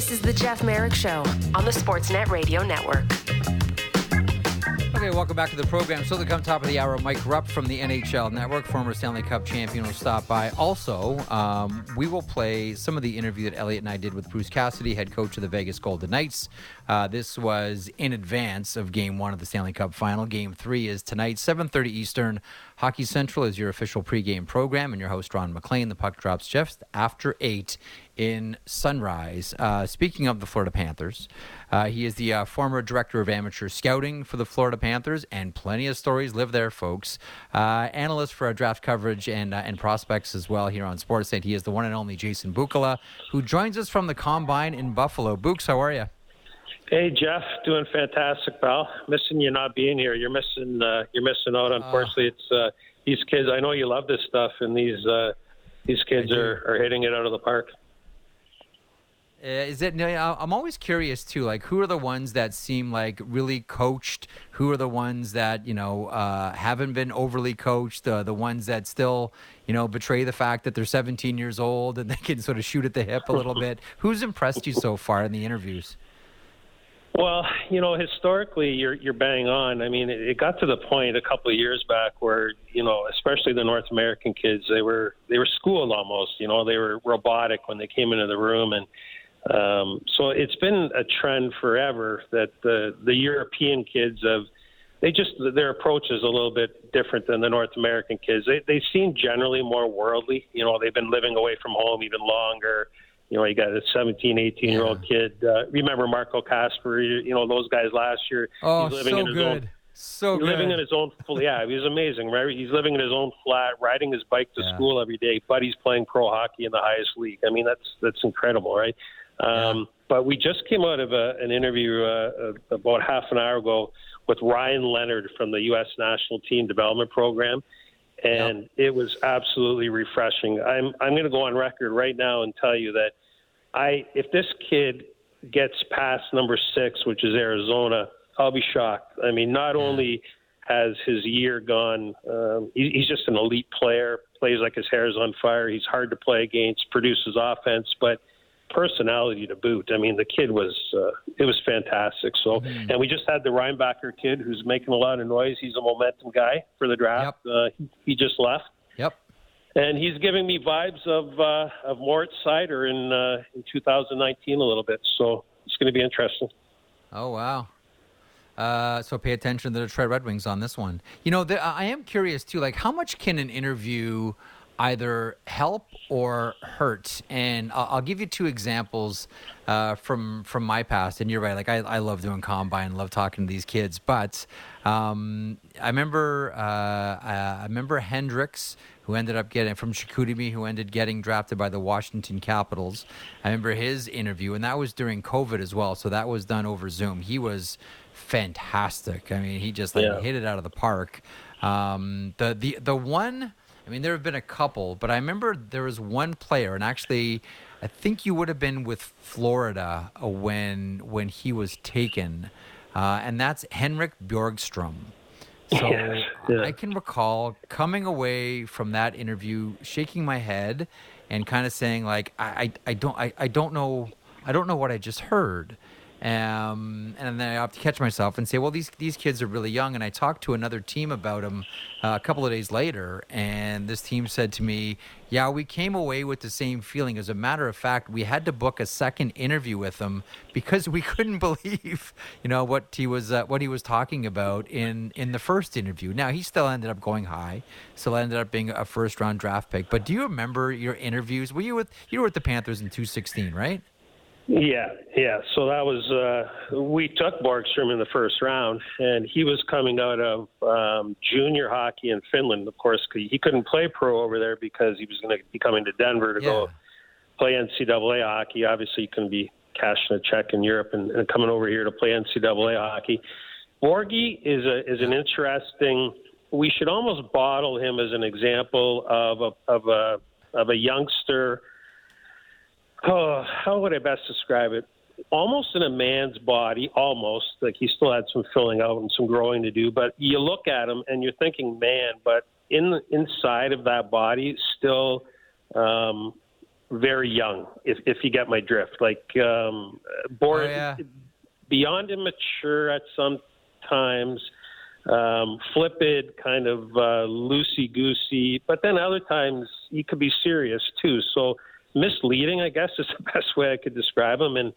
This is the Jeff Marek Show on the Sportsnet Radio Network. Okay, welcome back to the program. So, to come top of the hour, Mike Rupp from the NHL Network, former Stanley Cup champion, will stop by. Also, um, we will play some of the interview that Elliot and I did with Bruce Cassidy, head coach of the Vegas Golden Knights. Uh, this was in advance of Game One of the Stanley Cup Final. Game Three is tonight, 7:30 Eastern. Hockey Central is your official pregame program, and your host Ron MacLean. The puck drops just after eight in Sunrise. Uh, speaking of the Florida Panthers, uh, he is the uh, former director of amateur scouting for the Florida Panthers, and plenty of stories live there, folks. Uh, analyst for our draft coverage and uh, and prospects as well here on Sportsnet. He is the one and only Jason Bukala, who joins us from the Combine in Buffalo. Books, how are you? Hey Jeff, doing fantastic, pal. Missing you not being here. You're missing. Uh, you're missing out. Unfortunately, it's uh, these kids. I know you love this stuff, and these uh, these kids are, are hitting it out of the park. Uh, is it? I'm always curious too. Like, who are the ones that seem like really coached? Who are the ones that you know uh, haven't been overly coached? Uh, the ones that still you know betray the fact that they're 17 years old and they can sort of shoot at the hip a little bit. Who's impressed you so far in the interviews? Well, you know, historically, you're you're bang on. I mean, it, it got to the point a couple of years back where you know, especially the North American kids, they were they were schooled almost. You know, they were robotic when they came into the room and um, so it's been a trend forever that the the European kids have they just their approach is a little bit different than the North American kids. They they seem generally more worldly. You know, they've been living away from home even longer. You know, you got a 17, 18 year old kid. Uh, remember Marco Kasper? You, know those guys last year. Oh, he's living so in his good. Own, so he's good. living in his own. Yeah, he was amazing. Right, he's living in his own flat, riding his bike to Yeah. school every day. But he's playing pro hockey in the highest league. I mean, that's that's incredible, right? Um, But we just came out of a, an interview uh, about half an hour ago with Ryan Leonard from the U.S. National Team Development Program, and it was absolutely refreshing. I'm I'm going to go on record right now and tell you that I if this kid gets past number six, which is Arizona, I'll be shocked. I mean, not only has his year gone, um, he, he's just an elite player, plays like his hair is on fire. He's hard to play against, produces offense, but personality to boot. I mean, the kid was uh, it was fantastic. So, and we just had the Reinbacher kid who's making a lot of noise. He's a momentum guy for the draft. Uh, he, he just left. Yep. And he's giving me vibes of uh, of Moritz Seider in uh, in 2019 a little bit. So it's going to be interesting. Oh wow. Uh, so pay attention to the Detroit Red Wings on this one. You know, the, I am curious too. Like, how much can an interview either help or hurt? And I'll, I'll give you two examples uh, from from my past. And you're right. Like, I, I love doing combine, love talking to these kids. But um, I remember uh, I, remember Hendrix who ended up getting from Chicoutimi, who ended getting drafted by the Washington Capitals. I remember his interview, and that was during COVID as well. So that was done over Zoom. He was fantastic. I mean, he just like Yeah. hit it out of the park. Um, the the the one, I mean, there have been a couple, but I remember there was one player, and actually, I think you would have been with Florida uh, when when he was taken, uh, and that's Henrik Borgstrom. So Yes, yeah. I can recall coming away from that interview, shaking my head, and kind of saying like, I, I, I don't, I, I don't know, I don't know what I just heard. Um, and then I have to catch myself and say, well, these these kids are really young. And I talked to another team about them uh, a couple of days later, and this team said to me, "Yeah, we came away with the same feeling. As a matter of fact, we had to book a second interview with them because we couldn't believe, you know, what he was uh, what he was talking about in in the first interview. Now he still ended up going high, still ended up being a first round draft pick. But do you remember your interviews? Were you with you were with the Panthers in two sixteen, right? Yeah, yeah. So that was uh, we took Borgstrom in the first round, and he was coming out of um, junior hockey in Finland. Of course, he he couldn't play pro over there because he was going to be coming to Denver to go play NCAA hockey. Obviously, you couldn't be cashing a check in Europe and, and coming over here to play NCAA hockey. Borgie is a is an interesting. We should almost bottle him as an example of a of a of a youngster. Oh, how would I best describe it? Almost in a man's body, almost like he still had some filling out and some growing to do. But you look at him and you're thinking man, but in inside of that body, still um, very young. If if you get my drift, like um, born Oh, yeah. beyond immature at some times, um, flippant, kind of uh, loosey goosey, but then other times he could be serious too. So misleading, I guess, is the best way I could describe him. And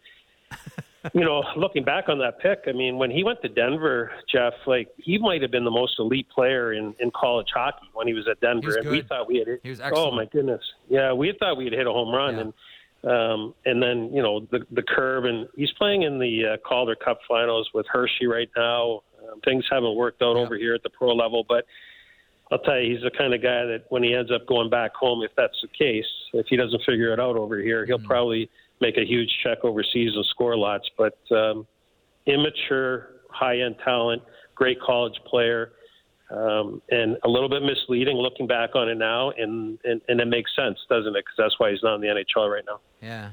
you know, looking back on that pick, I mean, when he went to Denver, Jeff, like he might have been the most elite player in, in college hockey when he was at Denver, was and we thought we had hit. He was excellent. oh my goodness, yeah, we thought we had hit a home run, Yeah. and um, and then you know the the curve, and he's playing in the uh, Calder Cup Finals with Hershey right now. Um, things haven't worked out Yeah. over here at the pro level, but I'll tell you, he's the kind of guy that when he ends up going back home, if that's the case, if he doesn't figure it out over here, he'll probably make a huge check overseas and score lots. But um, immature, high end talent, great college player, um, and a little bit misleading looking back on it now. And, and, and it makes sense, doesn't it? Because that's why he's not in the NHL right now. Yeah.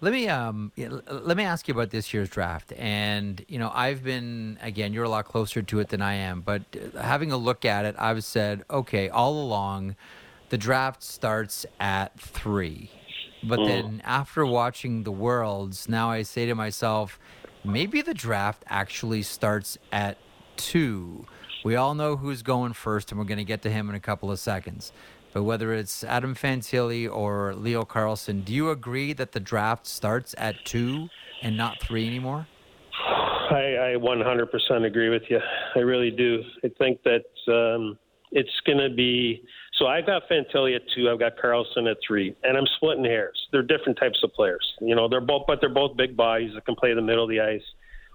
Let me um let me ask you about this year's draft. And you know, I've been again, you're a lot closer to it than I am, but uh, having a look at it, I've said, okay, all along, the draft starts at three. But then after watching the worlds, now I say to myself, maybe the draft actually starts at two. We all know who's going first, and we're going to get to him in a couple of seconds. But whether it's Adam Fantilli or Leo Carlsson, do you agree that the draft starts at two and not three anymore? I, I 100% agree with you. I really do. I think that um, it's going to be. So I've got Fantilli at two. I've got Carlsson at three, and I'm splitting hairs. They're different types of players. You know, they're both, but they're both big bodies that can play the middle of the ice.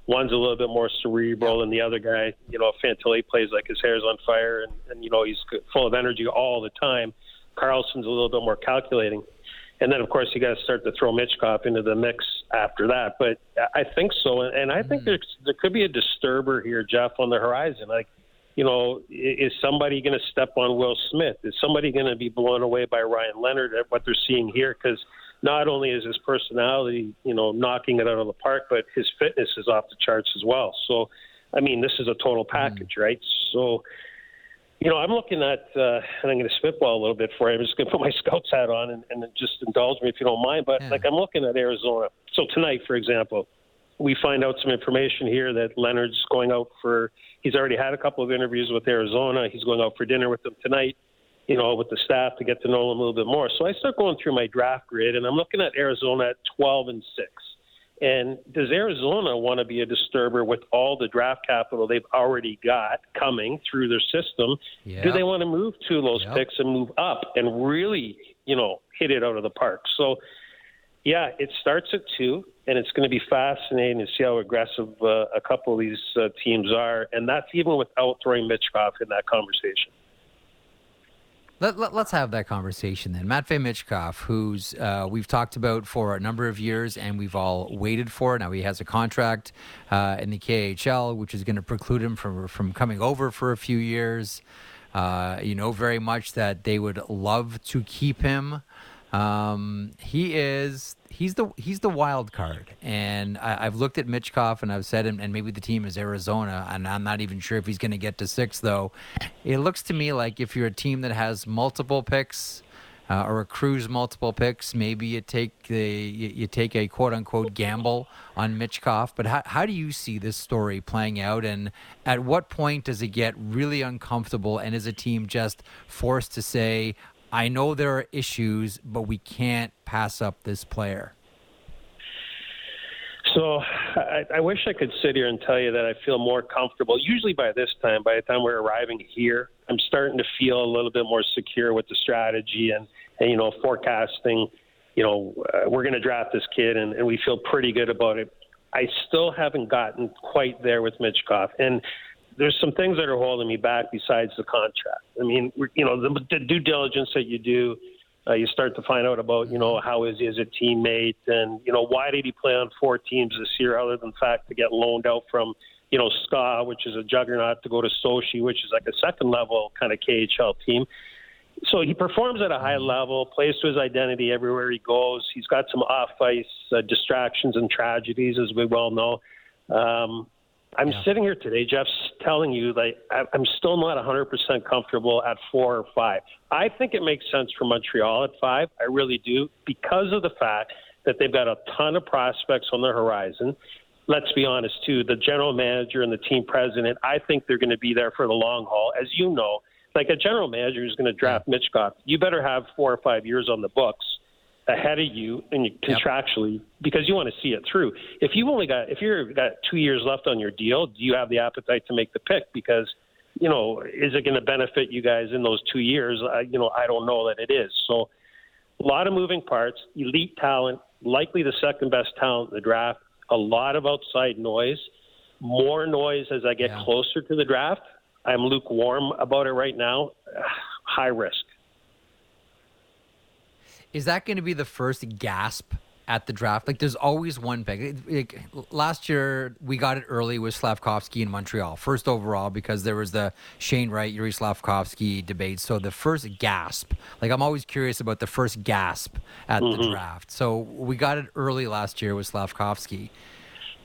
One's a little bit more cerebral than the other guy. You know, Fantilli plays like his hair's on fire, and, and you know he's full of energy all the time. Carlsson's a little bit more calculating. And then, of course, you got to start to throw Michkov into the mix after that. But I think so, and, and I think mm. there's, there could be a disturber here, Jeff, on the horizon. Like, you know, is somebody going to step on Will Smith? Is somebody going to be blown away by Ryan Leonard at what they're seeing here? Because not only is his personality, you know, knocking it out of the park, but his fitness is off the charts as well. So, I mean, this is a total package, right? So, you know, I'm looking at, uh, and I'm going to spitball a little bit for you. I'm just going to put my scouts hat on and, and just indulge me if you don't mind. But Yeah. like, I'm looking at Arizona. So tonight, for example, we find out some information here that Leonard's going out for. He's already had a couple of interviews with Arizona. He's going out for dinner with them tonight. You know, with the staff to get to know them a little bit more. So I start going through my draft grid, and I'm looking at Arizona at 12 and six. And does Arizona want to be a disturber with all the draft capital they've already got coming through their system? Do they want to move two of those Yep. picks and move up and really, you know, hit it out of the park? So, yeah, it starts at two, and it's going to be fascinating to see how aggressive uh, a couple of these uh, teams are, and that's even without throwing Michkov in that conversation. Let, let, us have that conversation then. Matvei Michkov, who's uh, we've talked about for a number of years and we've all waited for. Now he has a contract uh, in the KHL, which is going to preclude him from from coming over for a few years. Uh, you know very much that they would love to keep him. Um, he is he's the he's the wild card, and I, I've looked at Michkov and I've said, and, and maybe the team is Arizona, and I'm not even sure if he's going to get to six. Though, it looks to me like if you're a team that has multiple picks uh, or accrues multiple picks, maybe you take the you, you take a quote unquote gamble on Michkov. But how how do you see this story playing out, and at what point does it get really uncomfortable, and is a team just forced to say? I know there are issues, but we can't pass up this player. So I, I wish I could sit here and tell you that I feel more comfortable. Usually by this time, by the time we're arriving here, I'm starting to feel a little bit more secure with the strategy and, and you know, forecasting. You know, uh, we're going to draft this kid, and, and we feel pretty good about it. I still haven't gotten quite there with Michkov, and there's some things that are holding me back besides the contract. I mean, you know, the, the due diligence that you do, uh, you start to find out about, you know, how is he as a teammate, and you know, why did he play on four teams this year, other than the fact to get loaned out from, you know, SKA, which is a juggernaut, to go to Sochi, which is like a second level kind of KHL team. So he performs at a high level, plays to his identity everywhere he goes. He's got some off ice uh, distractions and tragedies, as we well know. Um, I'm Yeah. sitting here today, Jeff, telling you that I'm still not 100% comfortable at four or five. I think it makes sense for Montreal at five. I really do because of the fact that they've got a ton of prospects on the horizon. Let's be honest too. The general manager and the team president, I think they're going to be there for the long haul. As you know, like a general manager who's going to draft Michkov, you better have four or five years on the books ahead of you and you, contractually yep. because you want to see it through. If you only got if you've got two years left on your deal, do you have the appetite to make the pick? Because you know, is it going to benefit you guys in those two years? I, you know, I don't know that it is. So, a lot of moving parts, elite talent, likely the second best talent in the draft. A lot of outside noise, more noise as I get yeah. closer to the draft. I'm lukewarm about it right now. High risk. Is that going to be the first gasp at the draft? Like, there's always one pick. Like, last year, we got it early with Slavkovsky in Montreal, first overall, because there was the Shane Wright, Yuri Slavkovsky debate. So the first gasp, like, I'm always curious about the first gasp at mm-hmm. the draft. So we got it early last year with Slavkovsky.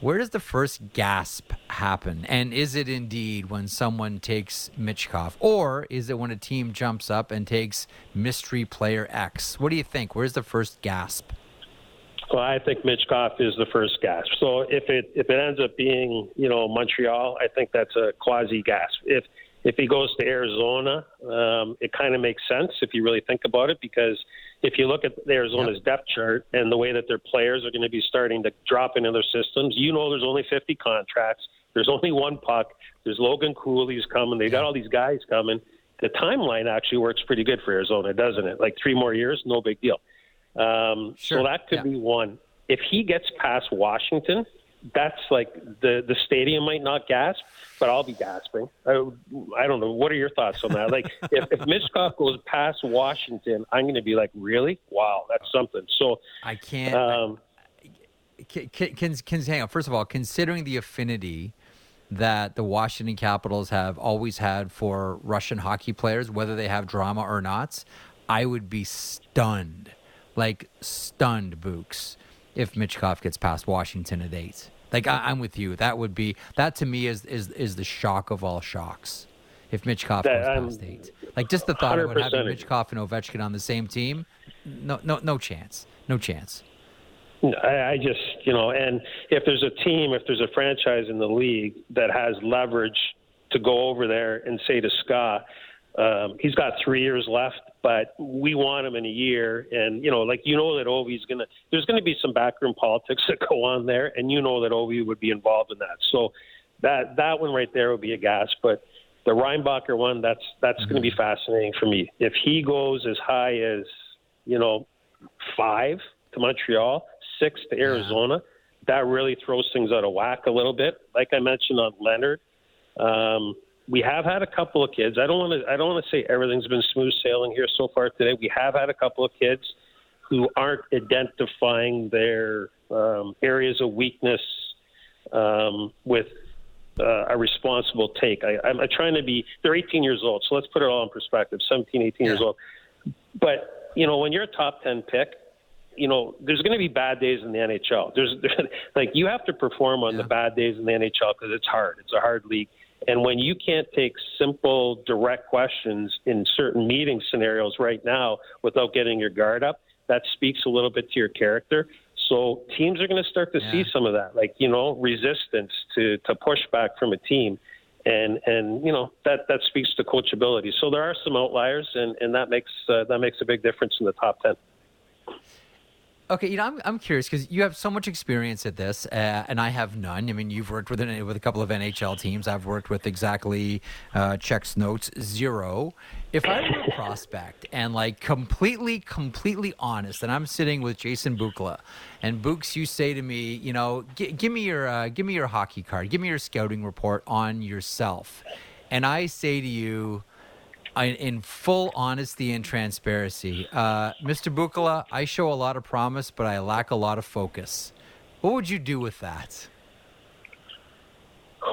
Where does the first gasp happen? And is it indeed when someone takes Michkov? Or is it when a team jumps up and takes mystery player X? What do you think? Where's the first gasp? Well, I think Michkov is the first gasp. So if it if it ends up being you know Montreal, I think that's a quasi gasp. If if he goes to Arizona, um, it kind of makes sense if you really think about it because if you look at Arizona's yep. depth chart and the way that their players are going to be starting to drop into their systems, you know there's only 50 contracts. There's only one puck. There's Logan Cooley's coming. They got all these guys coming. The timeline actually works pretty good for Arizona, doesn't it? Like three more years, no big deal. Um, sure. So that could yeah. be one. If he gets past Washington, that's like the the stadium might not gasp, but I'll be gasping. I, I don't know. What are your thoughts on that? Like, if, if Michkov goes past Washington, I'm going to be like, really? Wow, that's something. So I can't. Um, can, can, can, hang on. First of all, considering the affinity that the Washington Capitals have always had for Russian hockey players, whether they have drama or not, I would be stunned, like stunned, Books if Michkov gets past Washington at eight. Like I, am with you. That would be that to me is is is the shock of all shocks. If Michkov that, goes um, past eight, like just the thought of having Michkov and Ovechkin on the same team, no no no chance, no chance. I, I just you know, and if there's a team, if there's a franchise in the league that has leverage to go over there and say to SKA, um, he's got three years left, but we want him in a year. And you know, like you know that Ovi's gonna. There's going to be some backroom politics that go on there, and you know that Ovi would be involved in that. So that that one right there would be a gas. But the Reinbacher one, that's that's mm-hmm. going to be fascinating for me. If he goes as high as you know five to Montreal, six to Arizona, yeah. that really throws things out of whack a little bit. Like I mentioned on Leonard. Um, we have had a couple of kids. I don't want to. I don't want to say everything's been smooth sailing here so far today. We have had a couple of kids who aren't identifying their um, areas of weakness um, with uh, a responsible take. I, I'm, I'm trying to be. They're 18 years old, so let's put it all in perspective. 17, 18 yeah. years old. But you know, when you're a top 10 pick, you know, there's going to be bad days in the NHL. There's like you have to perform on yeah. the bad days in the NHL because it's hard. It's a hard league. And when you can't take simple, direct questions in certain meeting scenarios right now without getting your guard up, that speaks a little bit to your character. So teams are going to start to yeah. see some of that, like you know, resistance to to pushback from a team, and and you know that that speaks to coachability. So there are some outliers, and and that makes uh, that makes a big difference in the top ten. Okay, you know, I'm, I'm curious because you have so much experience at this, uh, and I have none. I mean, you've worked with with a couple of NHL teams. I've worked with exactly uh, checks notes zero. If I were a prospect and like completely, completely honest, and I'm sitting with Jason Bukala, and Books, you say to me, you know, give me your uh, give me your hockey card, give me your scouting report on yourself, and I say to you in full honesty and transparency, uh, Mr. Bukala, I show a lot of promise, but I lack a lot of focus. What would you do with that?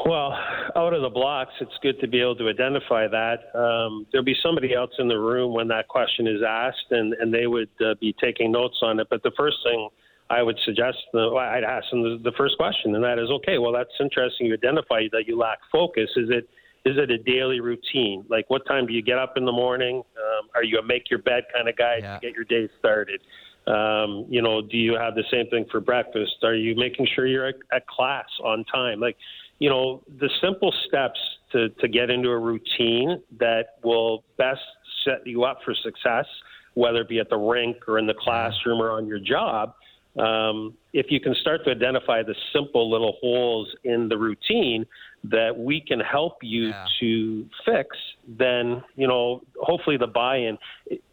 Well, out of the blocks, it's good to be able to identify that. Um, there'll be somebody else in the room when that question is asked, and, and they would uh, be taking notes on it. But the first thing I would suggest I'd ask them the, the first question, and that is, okay, well, that's interesting. You identify that you lack focus. Is it is it a daily routine? Like, what time do you get up in the morning? Um, are you a make your bed kind of guy yeah. to get your day started? Um, you know, do you have the same thing for breakfast? Are you making sure you're at, at class on time? Like, you know, the simple steps to, to get into a routine that will best set you up for success, whether it be at the rink or in the classroom or on your job. Um, if you can start to identify the simple little holes in the routine that we can help you yeah. to fix, then you know hopefully the buy-in.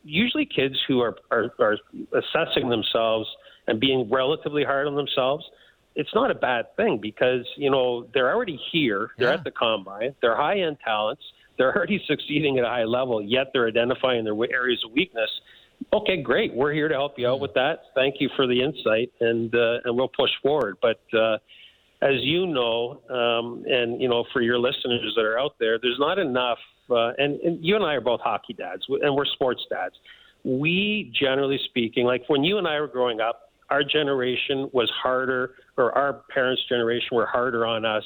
Usually, kids who are, are are assessing themselves and being relatively hard on themselves, it's not a bad thing because you know they're already here. They're yeah. at the combine. They're high-end talents. They're already succeeding at a high level. Yet they're identifying their areas of weakness. Okay, great. We're here to help you out with that. Thank you for the insight, and uh, and we'll push forward. But uh, as you know, um, and you know, for your listeners that are out there, there's not enough. Uh, and, and you and I are both hockey dads, and we're sports dads. We, generally speaking, like when you and I were growing up, our generation was harder, or our parents' generation were harder on us.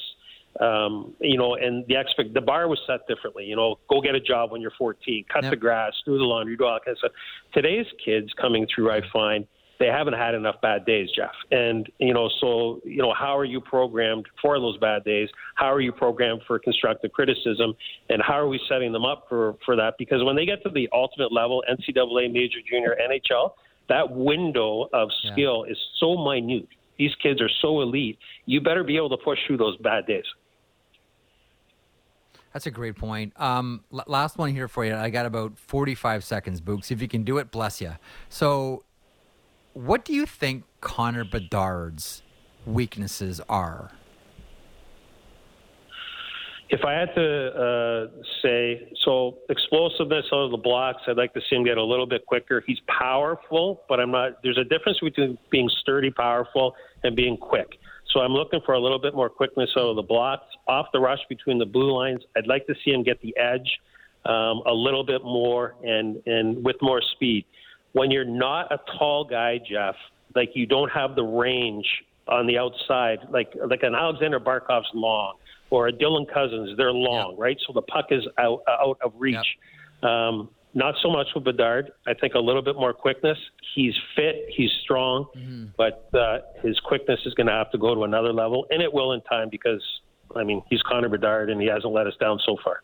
Um, you know, and the expect the bar was set differently. You know, go get a job when you're 14, cut yep. the grass, do the laundry, do all that kind of stuff. Today's kids coming through, I find, they haven't had enough bad days, Jeff. And, you know, so, you know, how are you programmed for those bad days? How are you programmed for constructive criticism? And how are we setting them up for, for that? Because when they get to the ultimate level, NCAA, major, junior, NHL, that window of skill yeah. is so minute. These kids are so elite. You better be able to push through those bad days. That's a great point. Um, l- last one here for you. I got about 45 seconds, Books. If you can do it, bless you. So what do you think Connor Bedard's weaknesses are? If I had to uh, say, so explosiveness out of the blocks, I'd like to see him get a little bit quicker. He's powerful, but I'm not. There's a difference between being sturdy, powerful, and being quick. So I'm looking for a little bit more quickness out of the blocks, off the rush between the blue lines. I'd like to see him get the edge um, a little bit more and and with more speed when you're not a tall guy, Jeff, like you don't have the range on the outside, like like an Alexander Barkov's long or a Dylan Cozens, they're long, yeah. right? So the puck is out out of reach. Yeah. Um, not so much with Bedard. I think a little bit more quickness. He's fit, he's strong, mm-hmm. but uh, his quickness is going to have to go to another level, and it will in time because I mean he's Connor Bedard and he hasn't let us down so far.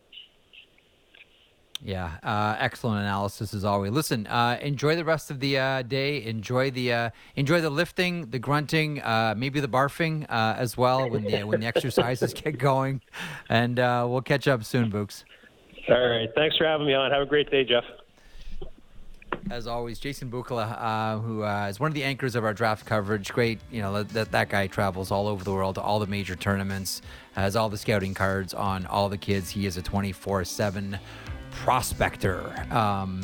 Yeah, uh, excellent analysis as always. Listen, uh, enjoy the rest of the uh, day. Enjoy the uh, enjoy the lifting, the grunting, uh, maybe the barfing uh, as well when the when the exercises get going. And we'll catch up soon, Books. All right. Thanks for having me on. Have a great day, Jeff. As always, Jason Bukala, who is one of the anchors of our draft coverage. Great, you know that that guy travels all over the world to all the major tournaments, has all the scouting cards on all the kids. He is a twenty four seven prospector. Um,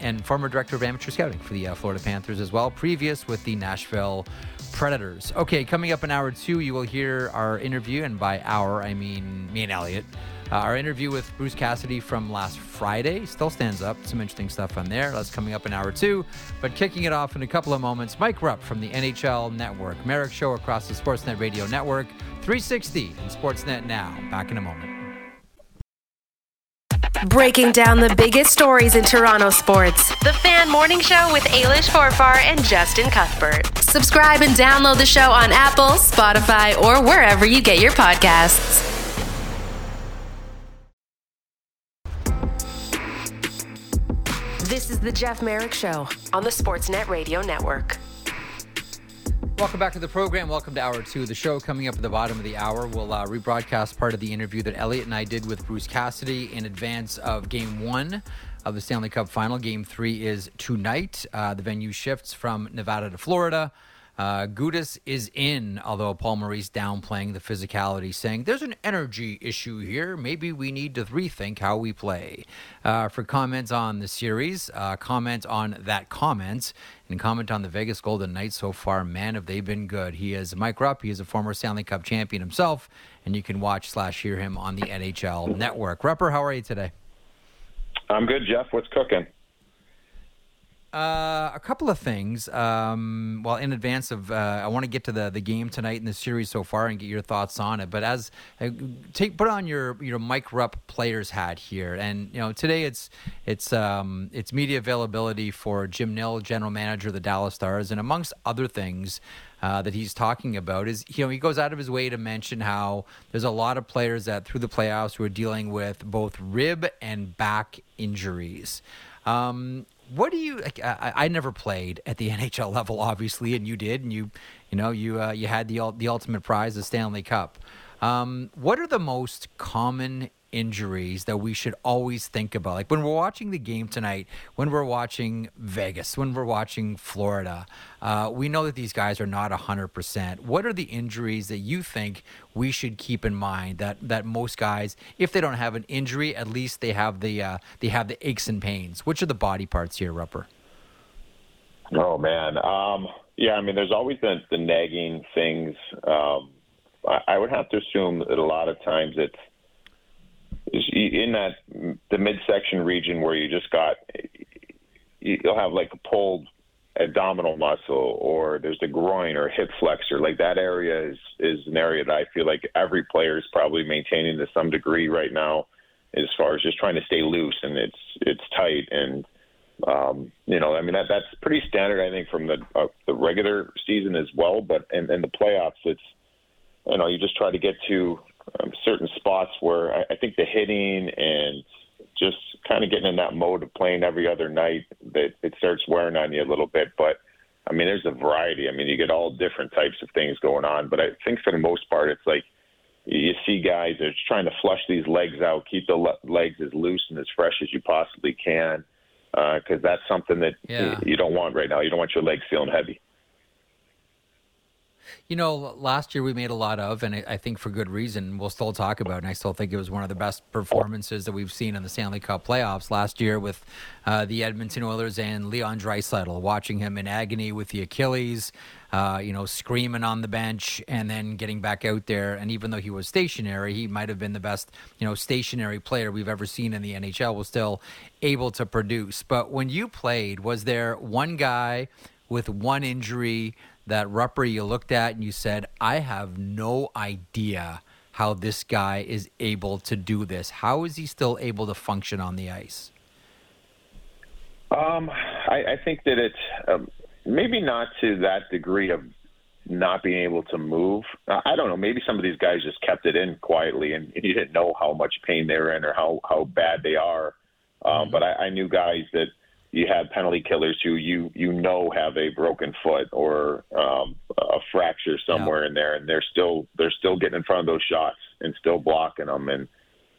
and former director of amateur scouting for the uh, Florida Panthers as well, previous with the Nashville Predators. Okay, coming up in hour two, you will hear our interview, and by hour, I mean me and Elliot. Uh, our interview with Bruce Cassidy from last Friday still stands up. Some interesting stuff on there. That's coming up in hour two. But kicking it off in a couple of moments, Mike Rupp from the NHL Network, Marek Show across the Sportsnet Radio Network, 360 and Sportsnet Now. Back in a moment. Breaking down the biggest stories in Toronto sports. The Fan Morning Show with Ailish Forfar and Justin Cuthbert. Subscribe and download the show on Apple, Spotify, or wherever you get your podcasts. This is the Jeff Marek Show on the Sportsnet Radio Network. Welcome back to the program. Welcome to hour two of the show. Coming up at the bottom of the hour, we'll uh, rebroadcast part of the interview that Elliot and I did with Bruce Cassidy in advance of game one of the Stanley Cup final. Game three is tonight. Uh, the venue shifts from Nevada to Florida. Uh, Gudas is in, although Paul Maurice downplaying the physicality, saying there's an energy issue here. Maybe we need to rethink how we play. Uh, for comments on the series, uh, comment on that comment, and comment on the Vegas Golden Knights so far. Man, have they been good. He is Mike Rupp. He is a former Stanley Cup champion himself, and you can watch slash hear him on the NHL Network. Rupper, how are you today? I'm good, Jeff. What's cooking? Uh, a couple of things. Um, well, in advance of, uh, I want to get to the the game tonight in the series so far and get your thoughts on it. But as uh, take put on your your Mike Rupp players hat here, and you know today it's it's um, it's media availability for Jim Nill, general manager of the Dallas Stars, and amongst other things. Uh, that he's talking about is you know he goes out of his way to mention how there's a lot of players that through the playoffs who are dealing with both rib and back injuries. Um, what do you? I, I, never played at the NHL level, obviously, and you did, and you, you know, you uh, you had the the ultimate prize, the Stanley Cup. Um, what are the most common injuries that we should always think about. Like when we're watching the game tonight, when we're watching Vegas, when we're watching Florida, uh, we know that these guys are not 100%. What are the injuries that you think we should keep in mind that, that most guys, if they don't have an injury, at least they have the, uh, they have the aches and pains? Which are the body parts here, Rupper? Oh, man. Um, yeah, I mean, there's always been the nagging things. Um, I, I would have to assume that a lot of times it's in that the midsection region where you just got you'll have like a pulled abdominal muscle or there's the groin or hip flexor. Like that area is is an area that I feel like every player is probably maintaining to some degree right now as far as just trying to stay loose and it's it's tight and um, you know I mean that that's pretty standard I think from the uh, the regular season as well but in, in the playoffs it's you know you just try to get to um, certain spots where I, I think the hitting and just kind of getting in that mode of playing every other night that it starts wearing on you a little bit. But I mean, there's a variety. I mean, you get all different types of things going on. But I think for the most part, it's like you see guys that are trying to flush these legs out, keep the le- legs as loose and as fresh as you possibly can, because uh, that's something that yeah. you don't want right now. You don't want your legs feeling heavy. You know, last year we made a lot of, and I think for good reason. We'll still talk about, it, and I still think it was one of the best performances that we've seen in the Stanley Cup playoffs last year with uh, the Edmonton Oilers and Leon Draisaitl, watching him in agony with the Achilles, uh, you know, screaming on the bench, and then getting back out there. And even though he was stationary, he might have been the best, you know, stationary player we've ever seen in the NHL. Was still able to produce. But when you played, was there one guy? with one injury that Rupper you looked at and you said, I have no idea how this guy is able to do this. How is he still able to function on the ice? Um, I, I think that it's um, maybe not to that degree of not being able to move. I don't know. Maybe some of these guys just kept it in quietly, and you didn't know how much pain they were in or how how bad they are. Um, mm-hmm. But I, I knew guys that you have penalty killers who you you know have a broken foot or um, a fracture somewhere yeah. in there, and they're still they're still getting in front of those shots and still blocking them. And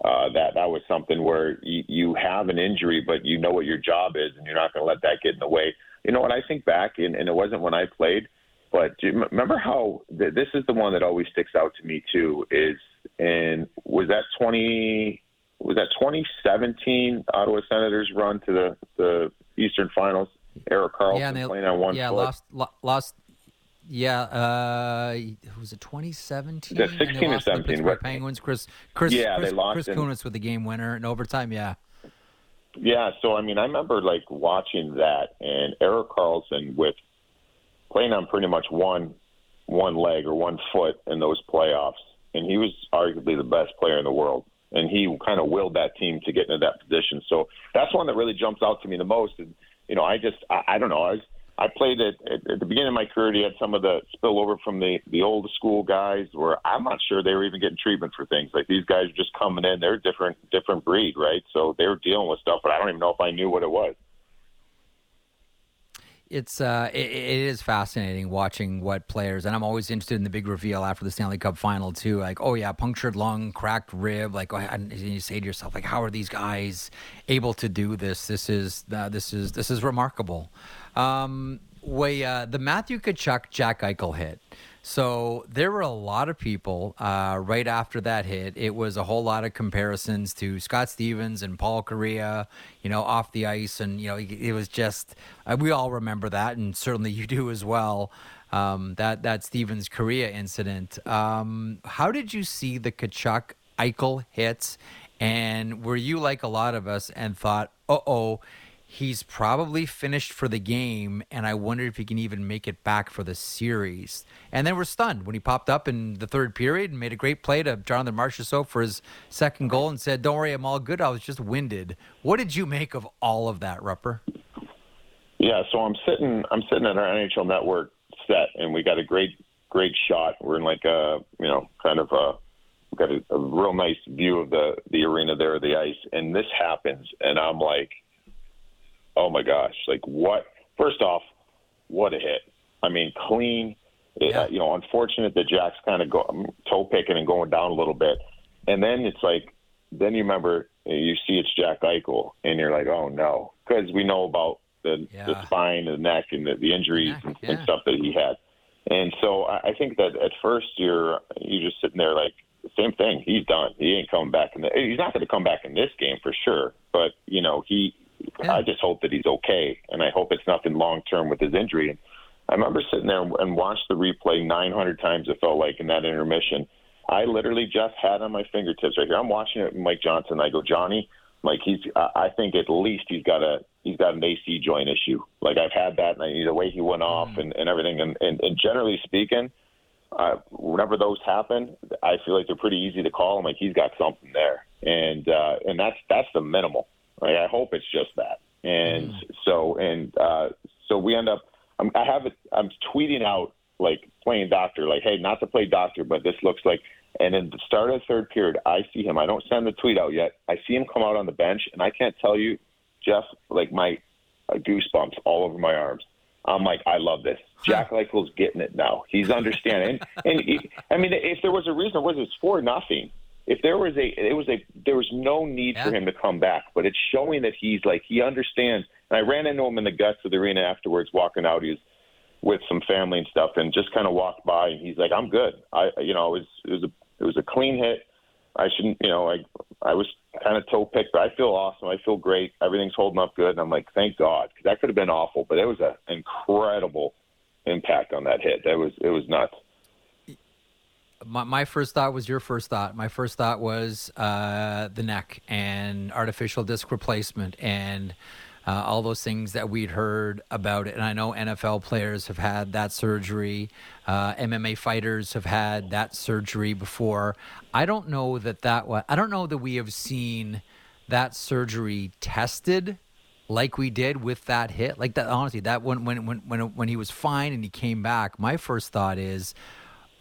uh, that that was something where you, you have an injury, but you know what your job is, and you're not going to let that get in the way. You know, when I think back, and, and it wasn't when I played, but do you remember how th- this is the one that always sticks out to me too? Is and was that twenty was that 2017 Ottawa Senators run to the the Eastern Finals? Erik Karlsson yeah, they, playing on one yeah, foot. lost lost. Yeah, uh, was it 2017? The 16 or 17. The Penguins. Chris, Chris, yeah, Chris, they lost Chris in, Kunitz with the game winner in overtime. Yeah. Yeah, so I mean, I remember like watching that, and Erik Karlsson with playing on pretty much one one leg or one foot in those playoffs, and he was arguably the best player in the world and he kind of willed that team to get into that position. So that's one that really jumps out to me the most. And you know, I just I, I don't know. I was I played at, at, at the beginning of my career. You had some of the spillover from the the old school guys, where I'm not sure they were even getting treatment for things. Like these guys are just coming in. They're a different different breed, right? So they were dealing with stuff, but I don't even know if I knew what it was it's uh, it, it is fascinating watching what players, and I'm always interested in the big reveal after the Stanley Cup final too. Like, oh yeah, punctured lung, cracked rib. Like, and you say to yourself, like, how are these guys able to do this? This is uh, this is this is remarkable. Um, way uh, the Matthew Tkachuk Jack Eichel hit. So there were a lot of people uh, right after that hit. It was a whole lot of comparisons to Scott Stevens and Paul Kariya, you know, off the ice, and you know, it was just uh, we all remember that, and certainly you do as well. Um, that that Stevens Kariya incident. Um, how did you see the Tkachuk Eichel hits? And were you like a lot of us and thought, "Uh oh"? He's probably finished for the game, and I wonder if he can even make it back for the series. And then we're stunned when he popped up in the third period and made a great play to Jonathan Marchessault for his second goal and said, "Don't worry, I'm all good. I was just winded." What did you make of all of that, Rupper? Yeah, so I'm sitting I'm sitting at our NHL Network set, and we got a great great shot. We're in like a you know kind of a got a, a real nice view of the the arena there, the ice, and this happens, and I'm like oh my gosh, like what? First off, what a hit! I mean, clean. Uh, yeah. you know, unfortunate that Jack's kind of go, um, toe picking and going down a little bit, and then it's like, then you remember uh, you see it's Jack Eichel, and you're like, oh no, because we know about the, yeah. the spine, and the neck, and the, the injuries and, yeah. and stuff that he had. And so I, I think that at first you're you're just sitting there like same thing. He's done. He ain't coming back in the. He's not going to come back in this game for sure. But you know he yeah. I just hope that he's okay, and I hope it's nothing long term with his injury. And I remember sitting there and watched the replay 900 times. It felt like in that intermission. I literally just had on my fingertips right here. I'm watching it, Mike Johnson. I go, Johnny, like he's. I think at least he's got a he's got an AC joint issue. Like I've had that, and I, the way he went off mm. and, and everything. And, and, and generally speaking, uh, whenever those happen, I feel like they're pretty easy to call. I'm like he's got something there, and uh, and that's that's the minimal. Right? I hope it's just that. And mm. so and uh, so we end up. I'm, I have it. I'm tweeting out like playing doctor, like, hey, not to play doctor, but this looks like. And in the start of the third period, I see him. I don't send the tweet out yet. I see him come out on the bench, and I can't tell you, Jeff, like my uh, goosebumps all over my arms. I'm like, I love this. Jack Eichel's getting it now. He's understanding. and, and he, I mean, if there was a reason, it was it's for nothing if there was a it was a there was no need yeah. for him to come back, but it's showing that he's like he understands. And I ran into him in the guts of the arena afterwards, walking out. He was with some family and stuff, and just kind of walked by, and he's like, "I'm good. I you know it was it was a it was a clean hit. I shouldn't you know I I was kind of toe picked, but I feel awesome. I feel great. Everything's holding up good, and I'm like, thank God, because that could have been awful, but it was an incredible impact on that hit. That was it was nuts my, my first thought was your first thought. My first thought was uh, the neck and artificial disc replacement and uh, all those things that we'd heard about it. And I know NFL players have had that surgery. Uh, MMA fighters have had that surgery before. I don't know that that was, I don't know that we have seen that surgery tested like we did with that hit. Like that, honestly, that when when when when when he was fine and he came back, my first thought is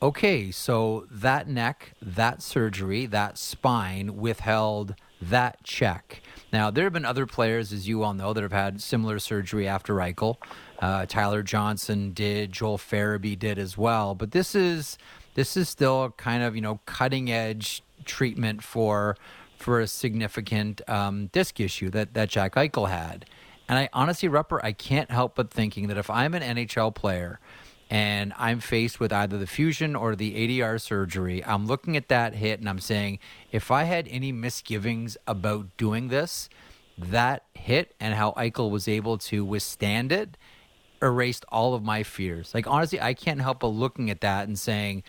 okay, so that neck, that surgery, that spine withheld that check. Now, there have been other players, as you all know, that have had similar surgery after Eichel. Uh, Tyler Johnson did, Joel Farabee did as well. But this is this is still kind of you know cutting edge treatment for for a significant um, disc issue that that Jack Eichel had. And I honestly, Rupper, I can't help but thinking that if I'm an NHL player and I'm faced with either the fusion or the ADR surgery, I'm looking at that hit and I'm saying, if I had any misgivings about doing this, that hit and how Eichel was able to withstand it erased all of my fears. Like, honestly, I can't help but looking at that and saying,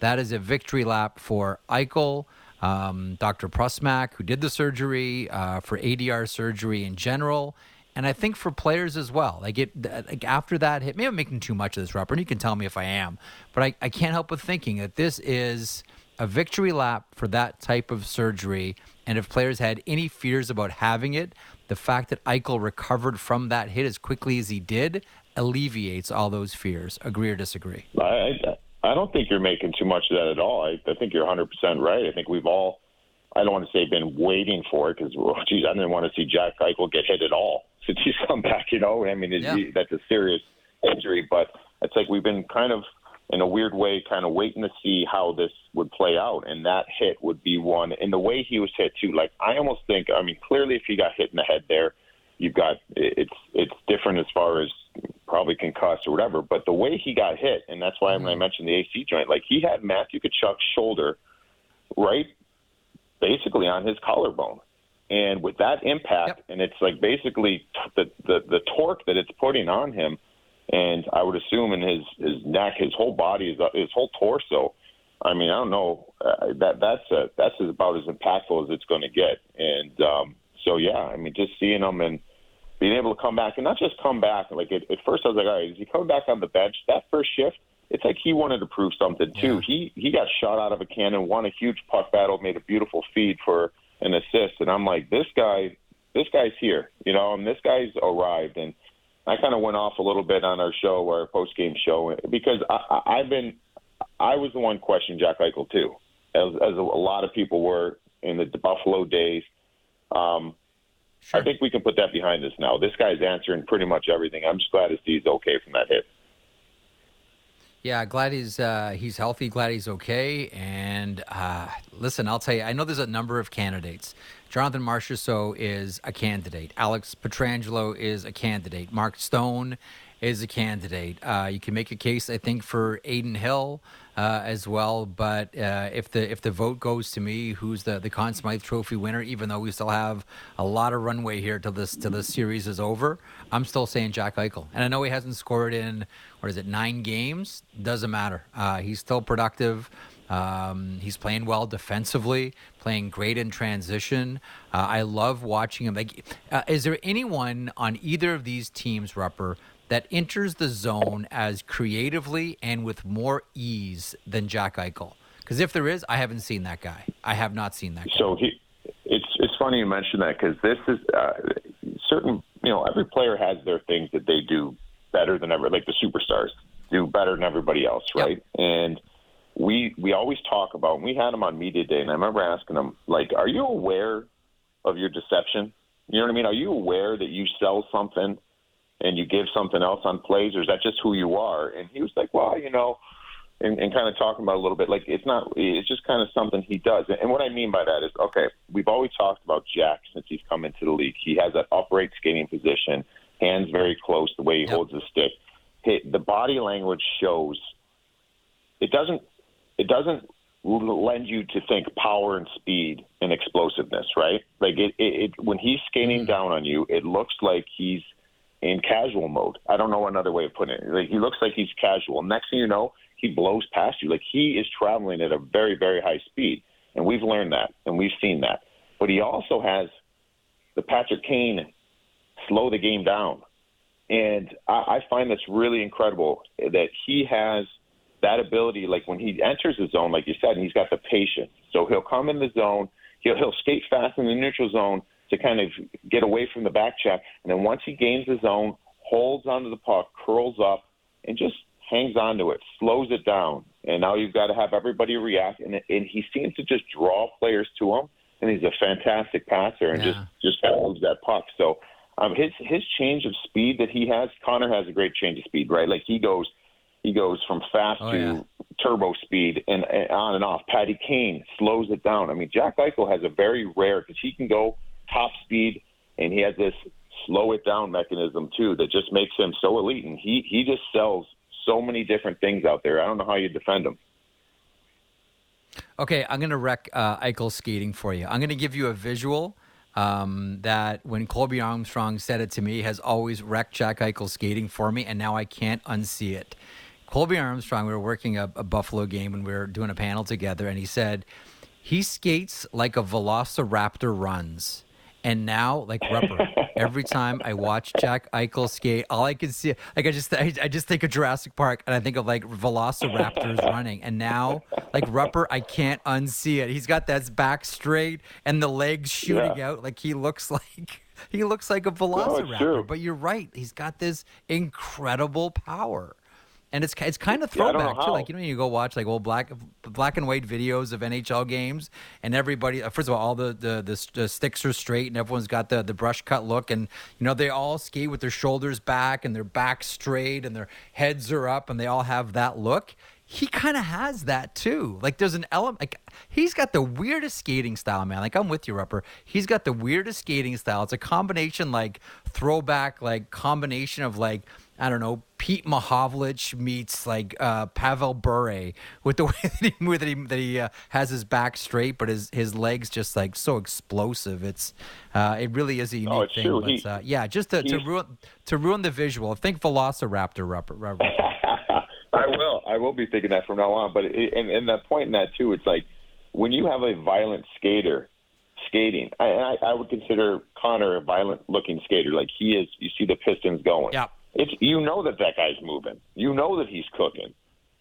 that is a victory lap for Eichel. Um, Dr. Prusmack, who did the surgery, uh, for ADR surgery in general, and I think for players as well. Like it, like after that hit, maybe I'm making too much of this, Robert. And you can tell me if I am, but I, I can't help but thinking that this is a victory lap for that type of surgery. And if players had any fears about having it, the fact that Eichel recovered from that hit as quickly as he did alleviates all those fears. Agree or disagree? I, I don't think you're making too much of that at all. I, I think you're 100% right. I think we've all, I don't want to say been waiting for it because, well, geez, I didn't want to see Jack Eichel get hit at all since he's come back. You know, I mean, yeah. that's a serious injury, but it's like we've been kind of in a weird way, kind of waiting to see how this would play out, and that hit would be one. And the way he was hit too, like I almost think, I mean, clearly if he got hit in the head there, you've got it's it's different as far as probably concussed or whatever. But the way he got hit, and that's why mm-hmm. when I mentioned the AC joint, like he had Matthew Tkachuk's shoulder right basically on his collarbone. And with that impact, yep. and it's like basically the, the the torque that it's putting on him, and I would assume in his his neck, his whole body, his his whole torso. I mean, I don't know. Uh, that that's a, that's about as impactful as it's going to get. And um, so, yeah, I mean, just seeing him and being able to come back and not just come back. Like at, at first, I was like, all right, is he coming back on the bench? That first shift, it's like he wanted to prove something too. Yeah. He he got shot out of a cannon, won a huge puck battle, made a beautiful feed for an assist, and I'm like, this guy, this guy's here, you know, and this guy's arrived, and I kind of went off a little bit on our show, our post game show, because I, I, I've been, I was the one questioning Jack Eichel too, as, as a, a lot of people were in the Buffalo days. Um, sure. I think we can put that behind us now. This guy's answering pretty much everything. I'm just glad to see he's okay from that hit. Yeah, glad he's uh, he's healthy. Glad he's okay. And uh, listen, I'll tell you, I know there's a number of candidates. Jonathan Marchessault is a candidate. Alex Pietrangelo is a candidate. Mark Stone is a candidate. Uh, you can make a case, I think, for Adin Hill uh, as well. But uh, if the if the vote goes to me, who's the the Conn Smythe Trophy winner, even though we still have a lot of runway here till this till this series is over, I'm still saying Jack Eichel. And I know he hasn't scored in what is it nine games. Doesn't matter. Uh, he's still productive. Um, he's playing well defensively, playing great in transition. Uh, I love watching him. Like, uh, is there anyone on either of these teams, Rupper, that enters the zone as creatively and with more ease than Jack Eichel? Because if there is, I haven't seen that guy. I have not seen that. Guy. So he, it's it's funny you mention that because this is uh, certain. You know, every player has their things that they do better than ever. Like the superstars do better than everybody else, right? Yep. And we we always talk about. And we had him on media day, and I remember asking him, like, "Are you aware of your deception? You know what I mean? Are you aware that you sell something and you give something else on plays, or is that just who you are? And he was like, well, you know, and, and kind of talking about a little bit, like it's not, it's just kind of something he does. And what I mean by that is, okay, we've always talked about Jack since he's come into the league. He has that upright skating position, hands very close, the way he yep. holds the stick. The body language shows. It doesn't. It doesn't lend you to think power and speed and explosiveness, right? Like it, it, it when he's skating mm-hmm. down on you, it looks like he's in casual mode. I don't know another way of putting it. Like he looks like he's casual. Next thing you know, he blows past you. Like he is traveling at a very, very high speed. And we've learned that and we've seen that. But he also has the Patrick Kane slow the game down. And I, I find this really incredible that he has that ability. Like when he enters the zone, like you said, and he's got the patience. So he'll come in the zone, he'll he'll skate fast in the neutral zone, to kind of get away from the back check. And then once he gains his own, holds onto the puck, curls up, and just hangs onto it, slows it down. And now you've got to have everybody react. And, and he seems to just draw players to him. And he's a fantastic passer and yeah. just just moves that puck. So um, his his change of speed that he has, Connor has a great change of speed, right? Like he goes he goes from fast oh, to yeah. turbo speed and, and on and off. Patty Kane slows it down. I mean, Jack Eichel has a very rare because he can go top speed, and he has this slow it down mechanism too that just makes him so elite. And he he just sells so many different things out there. I don't know how you defend him. Okay, I'm going to wreck uh, Eichel skating for you. I'm going to give you a visual um, that when Colby Armstrong said it to me has always wrecked Jack Eichel skating for me, and now I can't unsee it. Colby Armstrong, we were working a, a Buffalo game and we were doing a panel together, and he said he skates like a velociraptor runs. And now, like Rupper, every time I watch Jack Eichel skate, all I can see, like I just, I, I, just think of Jurassic Park, and I think of like Velociraptors running. And now, like Rupper, I can't unsee it. He's got that back straight and the legs shooting yeah. out, like he looks like he looks like a Velociraptor. No, but you're right, he's got this incredible power and it's it's kind of throwback yeah, too. Like you know, you go watch like old black black and white videos of NHL games, and everybody. Uh, first of all, all the, the the, the sticks are straight, and everyone's got the the brush cut look, and you know they all skate with their shoulders back and their back straight, and their heads are up, and they all have that look he kind of has that too. Like there's an element like he's got the weirdest skating style, man. Like I'm with you, Rupper. He's got the weirdest skating style. It's a combination like throwback, like combination of like I don't know, Pete Mahovlich meets like uh, Pavel Bure with the way that he that he, that he uh, has his back straight, but his his legs just like so explosive. It's uh, it really is a unique oh, thing. But, he, uh, yeah, just to, to ruin to ruin the visual. Think Velociraptor. I will. I will be thinking that from now on. But it, and, and that point in that too, it's like when you have a violent skater skating. I, I, I would consider Connor a violent-looking skater. Like he is. You see the pistons going. Yeah. It's you know that that guy's moving. You know that he's cooking.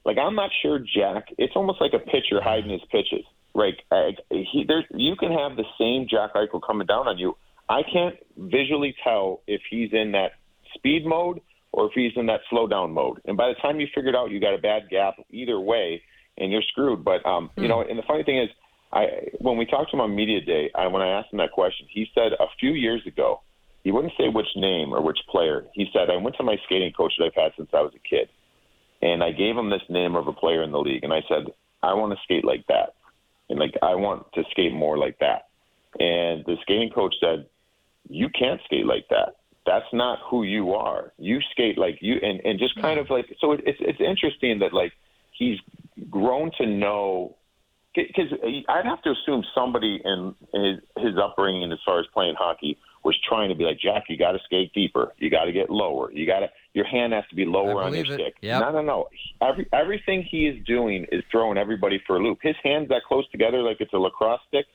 Like I'm not sure Jack. It's almost like a pitcher hiding his pitches. Right? I, he, there's you can have the same Jack Eichel coming down on you. I can't visually tell if he's in that speed mode or if he's in that slow down mode. And by the time you figure it out, you got a bad gap either way, and you're screwed. But um, you know, and the funny thing is, I when we talked to him on media day, I, when I asked him that question, he said a few years ago, he wouldn't say which name or which player. He said I went to my skating coach that I've had since I was a kid, and I gave him this name of a player in the league, and I said I want to skate like that, and like I want to skate more like that. And the skating coach said, "You can't skate like that. That's not who you are. You skate like you." And and just kind of like so, it's it's interesting that like he's grown to know because I'd have to assume somebody in his, his upbringing as far as playing hockey was trying to be like Jack. You got to skate deeper. You got to get lower. You got to your hand has to be lower on your it. stick. Yep. No, no, no. Every everything he is doing is throwing everybody for a loop. His hands that close together like it's a lacrosse stick.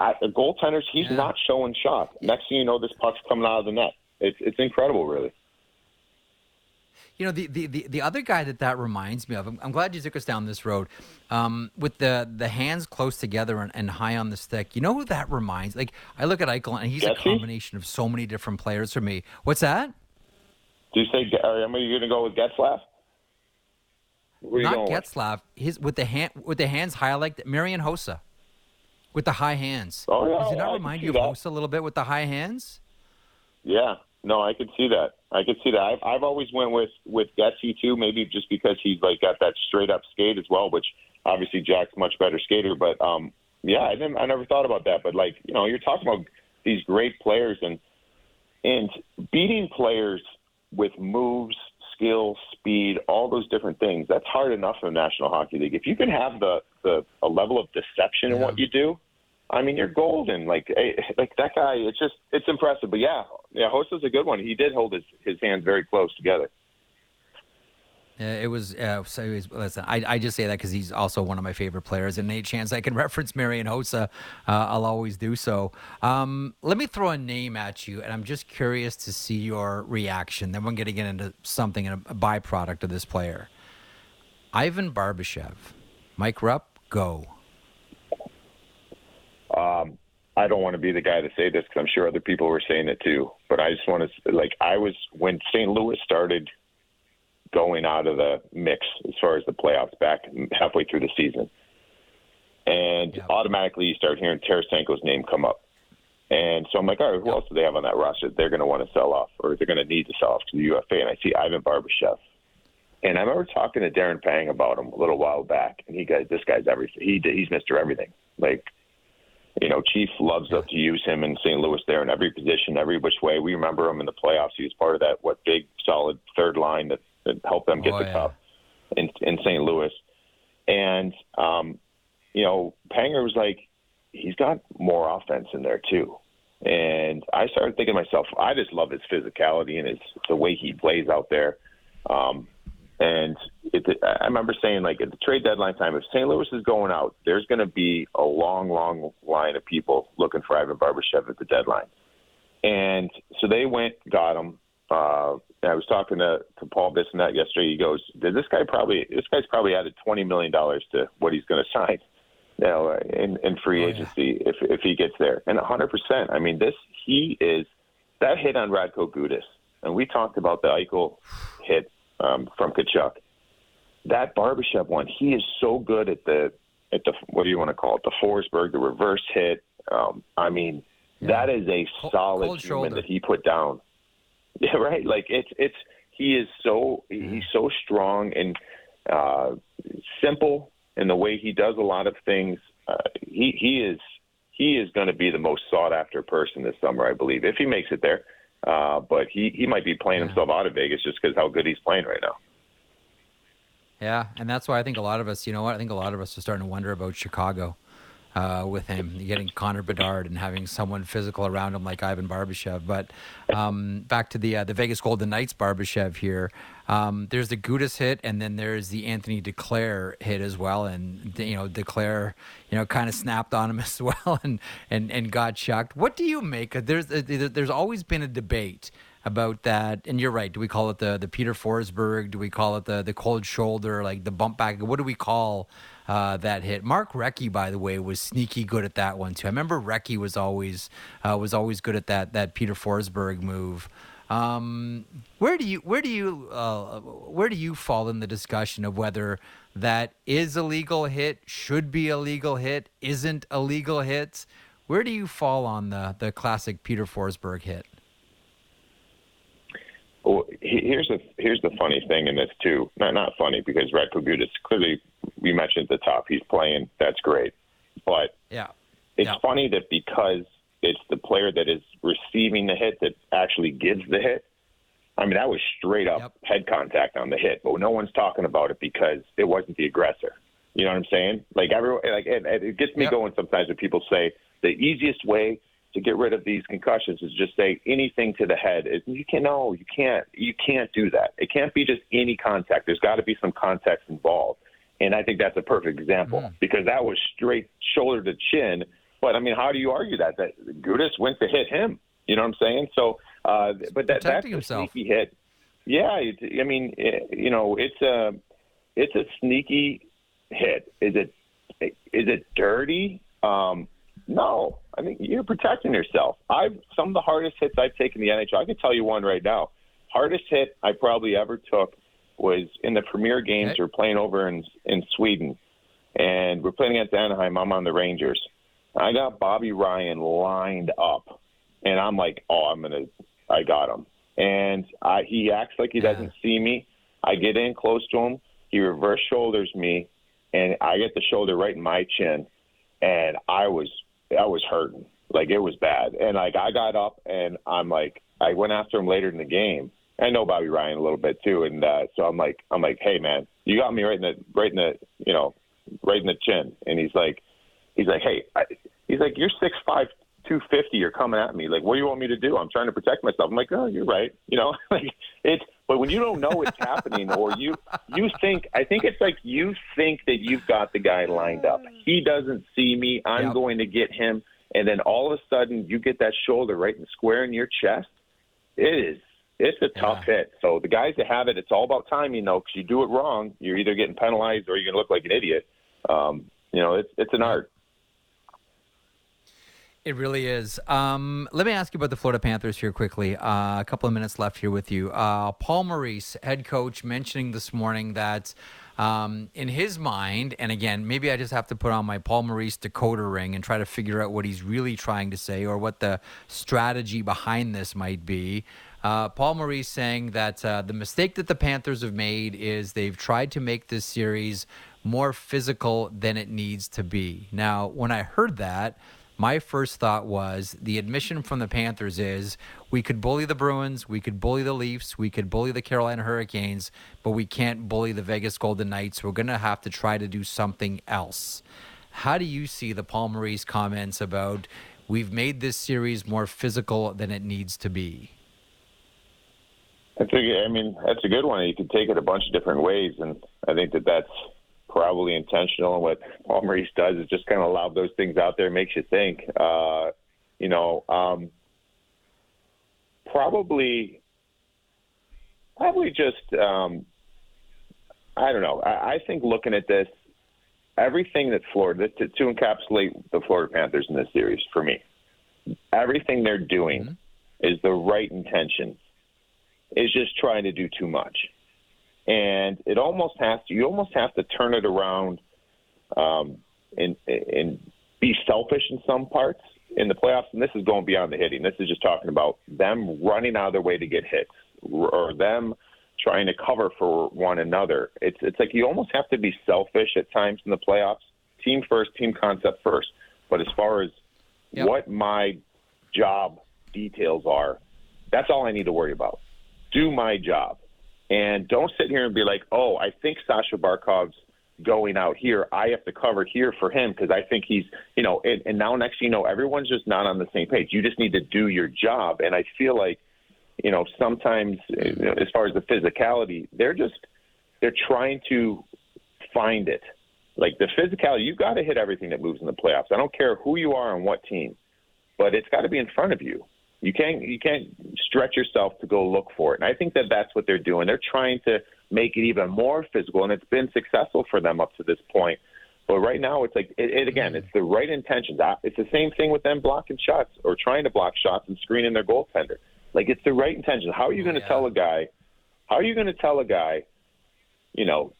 At the goaltenders, he's Yeah. not showing shot. Next thing you know, this puck's coming out of the net. It's it's incredible, really. You know, the, the, the, the other guy that that reminds me of, I'm, I'm glad you took us down this road, um, with the, the hands close together and, and high on the stick. You know who that reminds? Like, I look at Eichel, and he's a combination of so many different players for me. What's that? Do you say? Am I going to go with Getzlaf? Are you Not with? His with the hand with the hands high like that. Marian Hossa, with the high hands. Oh, yeah, Does it not can remind you of that. Hossa a little bit with the high hands? Yeah, no, I could see that. I could see that. I've, I've always went with with Getzey too, maybe just because he's like got that straight up skate as well, which obviously Jack's much better skater. But um, yeah, I didn't. I never thought about that. But like you know, you're talking about these great players and and beating players with moves, skill, speed, all those different things. That's hard enough in the National Hockey League. If you can have the the a level of deception in Yeah. what you do, I mean, you're golden. Like, eh, like that guy. It's just, it's impressive. But yeah, yeah, Hossa's a good one. He did hold his his hands very close together. It was. Uh, so was- listen, I, I just say that because he's also one of my favorite players, and any chance I can reference Marian Hossa, uh, I'll always do so. Um, let me throw a name at you, and I'm just curious to see your reaction. Then we're going to get into something, and a byproduct of this player, Ivan Barbashev. Mike Rupp, go. Um, I don't want to be the guy to say this because I'm sure other people were saying it too. But I just want to, like, I was when St. Louis started going out of the mix as far as the playoffs back halfway through the season, and Yeah. automatically you start hearing Tarasenko's name come up. And so I'm like, all right, who else do they have on that roster? They're going to want to sell off, or they're going to need to sell off to the UFA. And I see Ivan Barbashev. And I remember talking to Darren Pang about him a little while back, and he goes, "This guy's everything. He he's Mister Everything. Like, you know, Chief loves to use him in St. Louis there in every position, every which way. We remember him in the playoffs. He was part of that what big solid third line that, that helped them get Oh, the yeah. cup in in St. Louis. And um, you know, Panger was like, he's got more offense in there too. And I started thinking to myself, I just love his physicality and his the way he plays out there. Um, and it, I remember saying, like, at the trade deadline time, if St. Louis is going out, there's going to be a long, long line of people looking for Ivan Barbashev at the deadline. And so they went, got him. Uh, and I was talking to, to Paul Bissonnette yesterday. He goes, "Did this guy probably? This guy's probably added twenty million dollars to what he's going to sign now in, in free Oh, yeah. agency if if he gets there." And hundred percent. I mean, this he is that hit on Radko Gudas, and we talked about the Eichel hit um, from Tkachuk. That Barbashev one, he is so good at the at the what do you want to call it? The Forsberg, the reverse hit. Um, I mean, that is a Cold- solid cold human shoulder. that he put down. Yeah, right. Like it's it's he is so he's so strong and uh, simple in the way he does a lot of things. Uh, he he is he is going to be the most sought after person this summer, I believe, if he makes it there. Uh, but he he might be playing himself out of Vegas just because how good he's playing right now. Yeah, and that's why I think a lot of us, you know what? I think a lot of us are starting to wonder about Chicago. Uh, with him, getting Connor Bedard and having someone physical around him like Ivan Barbashev. But um, back to the uh, the Vegas Golden Knights Barbashev here. Um, there's the Gudas hit, and then there's the Anthony Duclair hit as well. And you know, Duclair, you know, kind of snapped on him as well, and and and got chucked. What do you make? There's uh, there's always been a debate about that. And you're right. Do we call it the the Peter Forsberg? Do we call it the the cold shoulder? Like the bump back? What do we call uh, that hit? Mark Recchi, by the way, was sneaky good at that one too. I remember Recchi was always uh, was always good at that that Peter Forsberg move. Um, where do you where do you uh, where do you fall in the discussion of whether that is a legal hit, should be a legal hit, isn't a legal hit? Where do you fall on the the classic Peter Forsberg hit? Oh, well, here's the here's the funny thing in this too. Not not funny because Radko Gudas clearly we mentioned at the top he's playing. That's great, but yeah, it's yeah. funny that because it's the player that is receiving the hit that actually gives the hit. I mean, that was straight up yep. head contact on the hit, but no one's talking about it because it wasn't the aggressor. You know what I'm saying? Like everyone, like it, it gets me yep. going sometimes when people say the easiest way to get rid of these concussions is just say anything to the head. You can no, you can't. You can't do that. It can't be just any contact. There's got to be some context involved, and I think that's a perfect example mm. because that was straight shoulder to chin. But I mean, how do you argue that that Gudas went to hit him? You know what I'm saying? So, uh, but that that's himself. a sneaky hit. Yeah, it, I mean, it, you know, it's a it's a sneaky hit. Is it is it dirty? Um, no, I mean you're protecting yourself. I've some of the hardest hits I've taken in the NHL. I can tell you one right now. Hardest hit I probably ever took was in the premier games. Okay. We're playing over in in Sweden, and we're playing against Anaheim. I'm on the Rangers. I got Bobby Ryan lined up, and I'm like, oh, I'm gonna, I got him. And I, he acts like he Yeah. doesn't see me. I get in close to him. He reverse shoulders me, and I get the shoulder right in my chin, and I was I was hurting. Like it was bad. And like I got up and I'm like I went after him later in the game. I know Bobby Ryan a little bit too, and uh, so I'm like I'm like, hey man, you got me right in the right in the you know right in the chin. And he's like he's like, hey, I, he's like you're six five. 250 you're coming at me like what do you want me to do i'm trying to protect myself i'm like oh you're right you know like it's but when you don't know it's happening or you you think i think it's like you think that you've got the guy lined up. He doesn't see me. I'm Yep. going to get him. And then all of a sudden you get that shoulder right in square in your chest. It is it's a tough Yeah. hit. So the guys that have it it's all about timing though because you do it wrong you're either getting penalized or you're going to look like an idiot. Um you know it's it's an art It really is. Um, let me ask you about the Florida Panthers here quickly. Uh, a couple of minutes left here with you. Uh, Paul Maurice, head coach, mentioning this morning that um, in his mind, and again, maybe I just have to put on my Paul Maurice decoder ring and try to figure out what he's really trying to say or what the strategy behind this might be. Uh, Paul Maurice saying that uh, the mistake that the Panthers have made is they've tried to make this series more physical than it needs to be. Now, when I heard that, my first thought was the admission from the Panthers is we could bully the Bruins, we could bully the Leafs, we could bully the Carolina Hurricanes, but we can't bully the Vegas Golden Knights. We're going to have to try to do something else. How do you see the Paul Maurice comments about we've made this series more physical than it needs to be? I think, I mean, that's a good one. You could take it a bunch of different ways, and I think that that's probably intentional. And what Paul Maurice does is just kind of lob those things out there, makes you think. Uh, you know, um, probably, probably just, um, I don't know. I, I think looking at this, everything that Florida to, to encapsulate the Florida Panthers in this series for me, everything they're doing is the right intention. Is just trying to do too much, and it almost has to. You almost have to turn it around, um, and and be selfish in some parts in the playoffs. And this is going beyond the hitting. This is just talking about them running out of their way to get hits, or them trying to cover for one another. It's it's like you almost have to be selfish at times in the playoffs. Team first, team concept first. But as far as Yep. what my job details are, that's all I need to worry about. Do my job. And don't sit here and be like, oh, I think Sasha Barkov's going out here. I have to cover here for him because I think he's, you know, and, and now next you know, everyone's just not on the same page. You just need to do your job. And I feel like, you know, sometimes you know, as far as the physicality, they're just, they're trying to find it. Like the physicality, you've got to hit everything that moves in the playoffs. I don't care who you are on what team, but it's got to be in front of you. You can't you can't stretch yourself to go look for it. And I think that that's what they're doing. They're trying to make it even more physical, and it's been successful for them up to this point. But right now, it's like it, it again, it's the right intentions. It's the same thing with them blocking shots or trying to block shots and screening their goaltender. Like it's the right intentions. How are you going to yeah. tell a guy? How are you going to tell a guy? You know,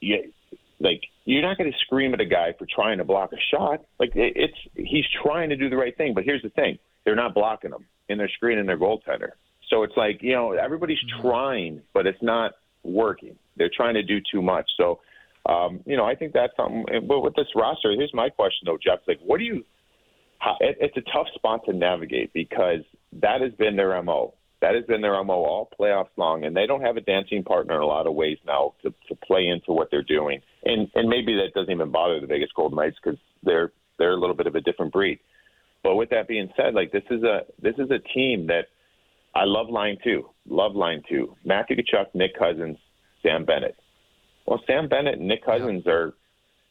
you, like you're not going to scream at a guy for trying to block a shot. Like it's he's trying to do the right thing. But here's the thing: they're not blocking him, and they're screening their goaltender. So it's like you know everybody's mm-hmm. trying, but it's not working. They're trying to do too much. So um, you know I think that's something. But with this roster, here's my question though, Jeff. Like, what do you? How, it, it's a tough spot to navigate because that has been their mo. That has been their mo all playoffs long, and they don't have a dancing partner in a lot of ways now to, to play into what they're doing. And and maybe that doesn't even bother the Vegas Golden Knights because they're they're a little bit of a different breed. But with that being said, like this is a this is a team that I love line two, love line two. Matthew Tkachuk, Nick Cousins, Sam Bennett. Well, Sam Bennett and Nick Cousins yeah. are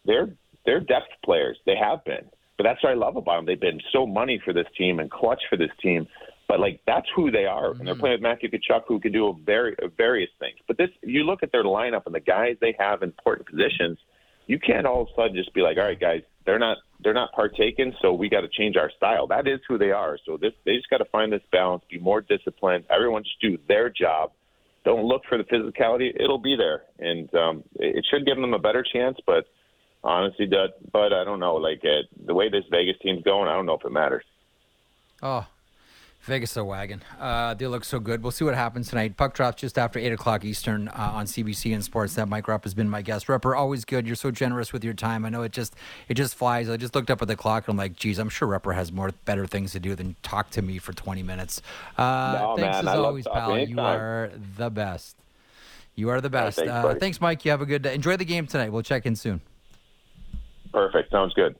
they're they're depth players. They have been, but that's what I love about them. They've been so money for this team and clutch for this team. But like that's who they are, mm-hmm. and they're mm-hmm. playing with Matthew Tkachuk, who can do a very various things. But this, you look at their lineup and the guys they have in important positions, you can't all of a sudden just be like, all right, guys, they're not they're not partaking, so we got to change our style. That is who they are. So this, they just got to find this balance, be more disciplined. Everyone just do their job. Don't look for the physicality; it'll be there, and um, it should give them a better chance. But honestly, but I don't know. Like uh, the way this Vegas team's going, I don't know if it matters. Oh, Vegas a wagon. Uh, they look so good. We'll see what happens tonight. Puck drops just after eight o'clock Eastern uh, on CBC and Sports. That Mike Rupp has been my guest. Rupper, always good. You're so generous with your time. I know it just it just flies. I just looked up at the clock and I'm like, geez, I'm sure Rupper has more better things to do than talk to me for 20 minutes. Uh, no, thanks man, as I always, pal. You are the best. You are the best. thanks, uh, thanks, Mike. You have a good day. Enjoy the game tonight. We'll check in soon. Perfect. Sounds good.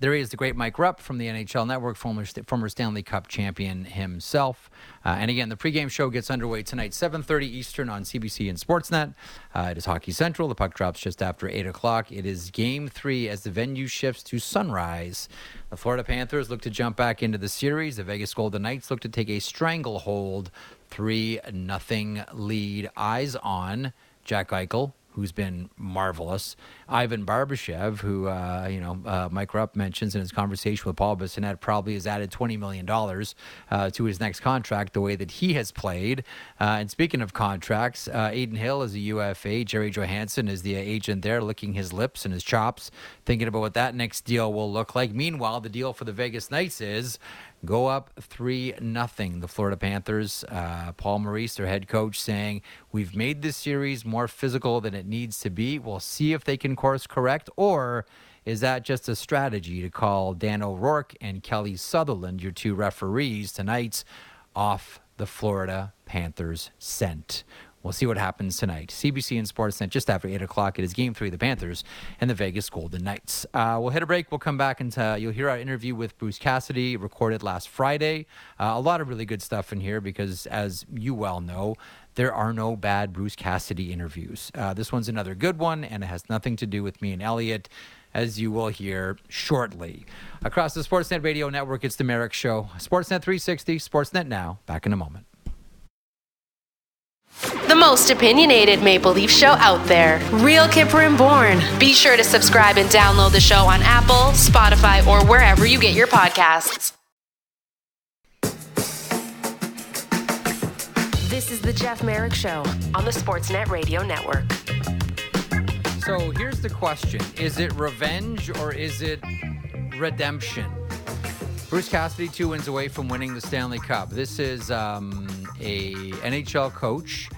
There is the great Mike Rupp from the NHL Network, former, former Stanley Cup champion himself. Uh, and again, the pregame show gets underway tonight, 7.30 Eastern on CBC and Sportsnet. Uh, it is Hockey Central. The puck drops just after 8 o'clock. It is Game 3 as the venue shifts to Sunrise. The Florida Panthers look to jump back into the series. The Vegas Golden Knights look to take a stranglehold 3 nothing lead. Eyes on Jack Eichel who's been marvelous. Ivan Barbashev, who uh, you know uh, Mike Rupp mentions in his conversation with Paul Bissonnette, probably has added twenty million dollars uh, to his next contract. The way that he has played. Uh, and speaking of contracts, uh, Adin Hill is a UFA. Jerry Johansson is the agent there, licking his lips and his chops, thinking about what that next deal will look like. Meanwhile, the deal for the Vegas Knights is go up 3 nothing. The Florida Panthers, uh, Paul Maurice, their head coach, saying, We've made this series more physical than it needs to be. We'll see if they can course correct, or is that just a strategy to call Dan O'Rourke and Kelly Sutherland, your two referees tonight, off the Florida Panthers scent? We'll see what happens tonight. CBC and Sportsnet just after 8 o'clock. It is game three, of the Panthers and the Vegas Golden Knights. Uh, we'll hit a break. We'll come back and uh, you'll hear our interview with Bruce Cassidy, recorded last Friday. Uh, a lot of really good stuff in here because, as you well know, there are no bad Bruce Cassidy interviews. Uh, this one's another good one, and it has nothing to do with me and Elliot as you will hear shortly. Across the Sportsnet Radio Network, it's the Marek Show. Sportsnet 360, Sportsnet Now. Back in a moment. The most opinionated Maple Leaf show out there. Real Kyper and Bourne. Be sure to subscribe and download the show on Apple, Spotify, or wherever you get your podcasts. This is the Jeff Marek Show on the Sportsnet Radio Network. So here's the question Is it revenge or is it redemption? Bruce Cassidy, two wins away from winning the Stanley Cup. This is um, a NHL coach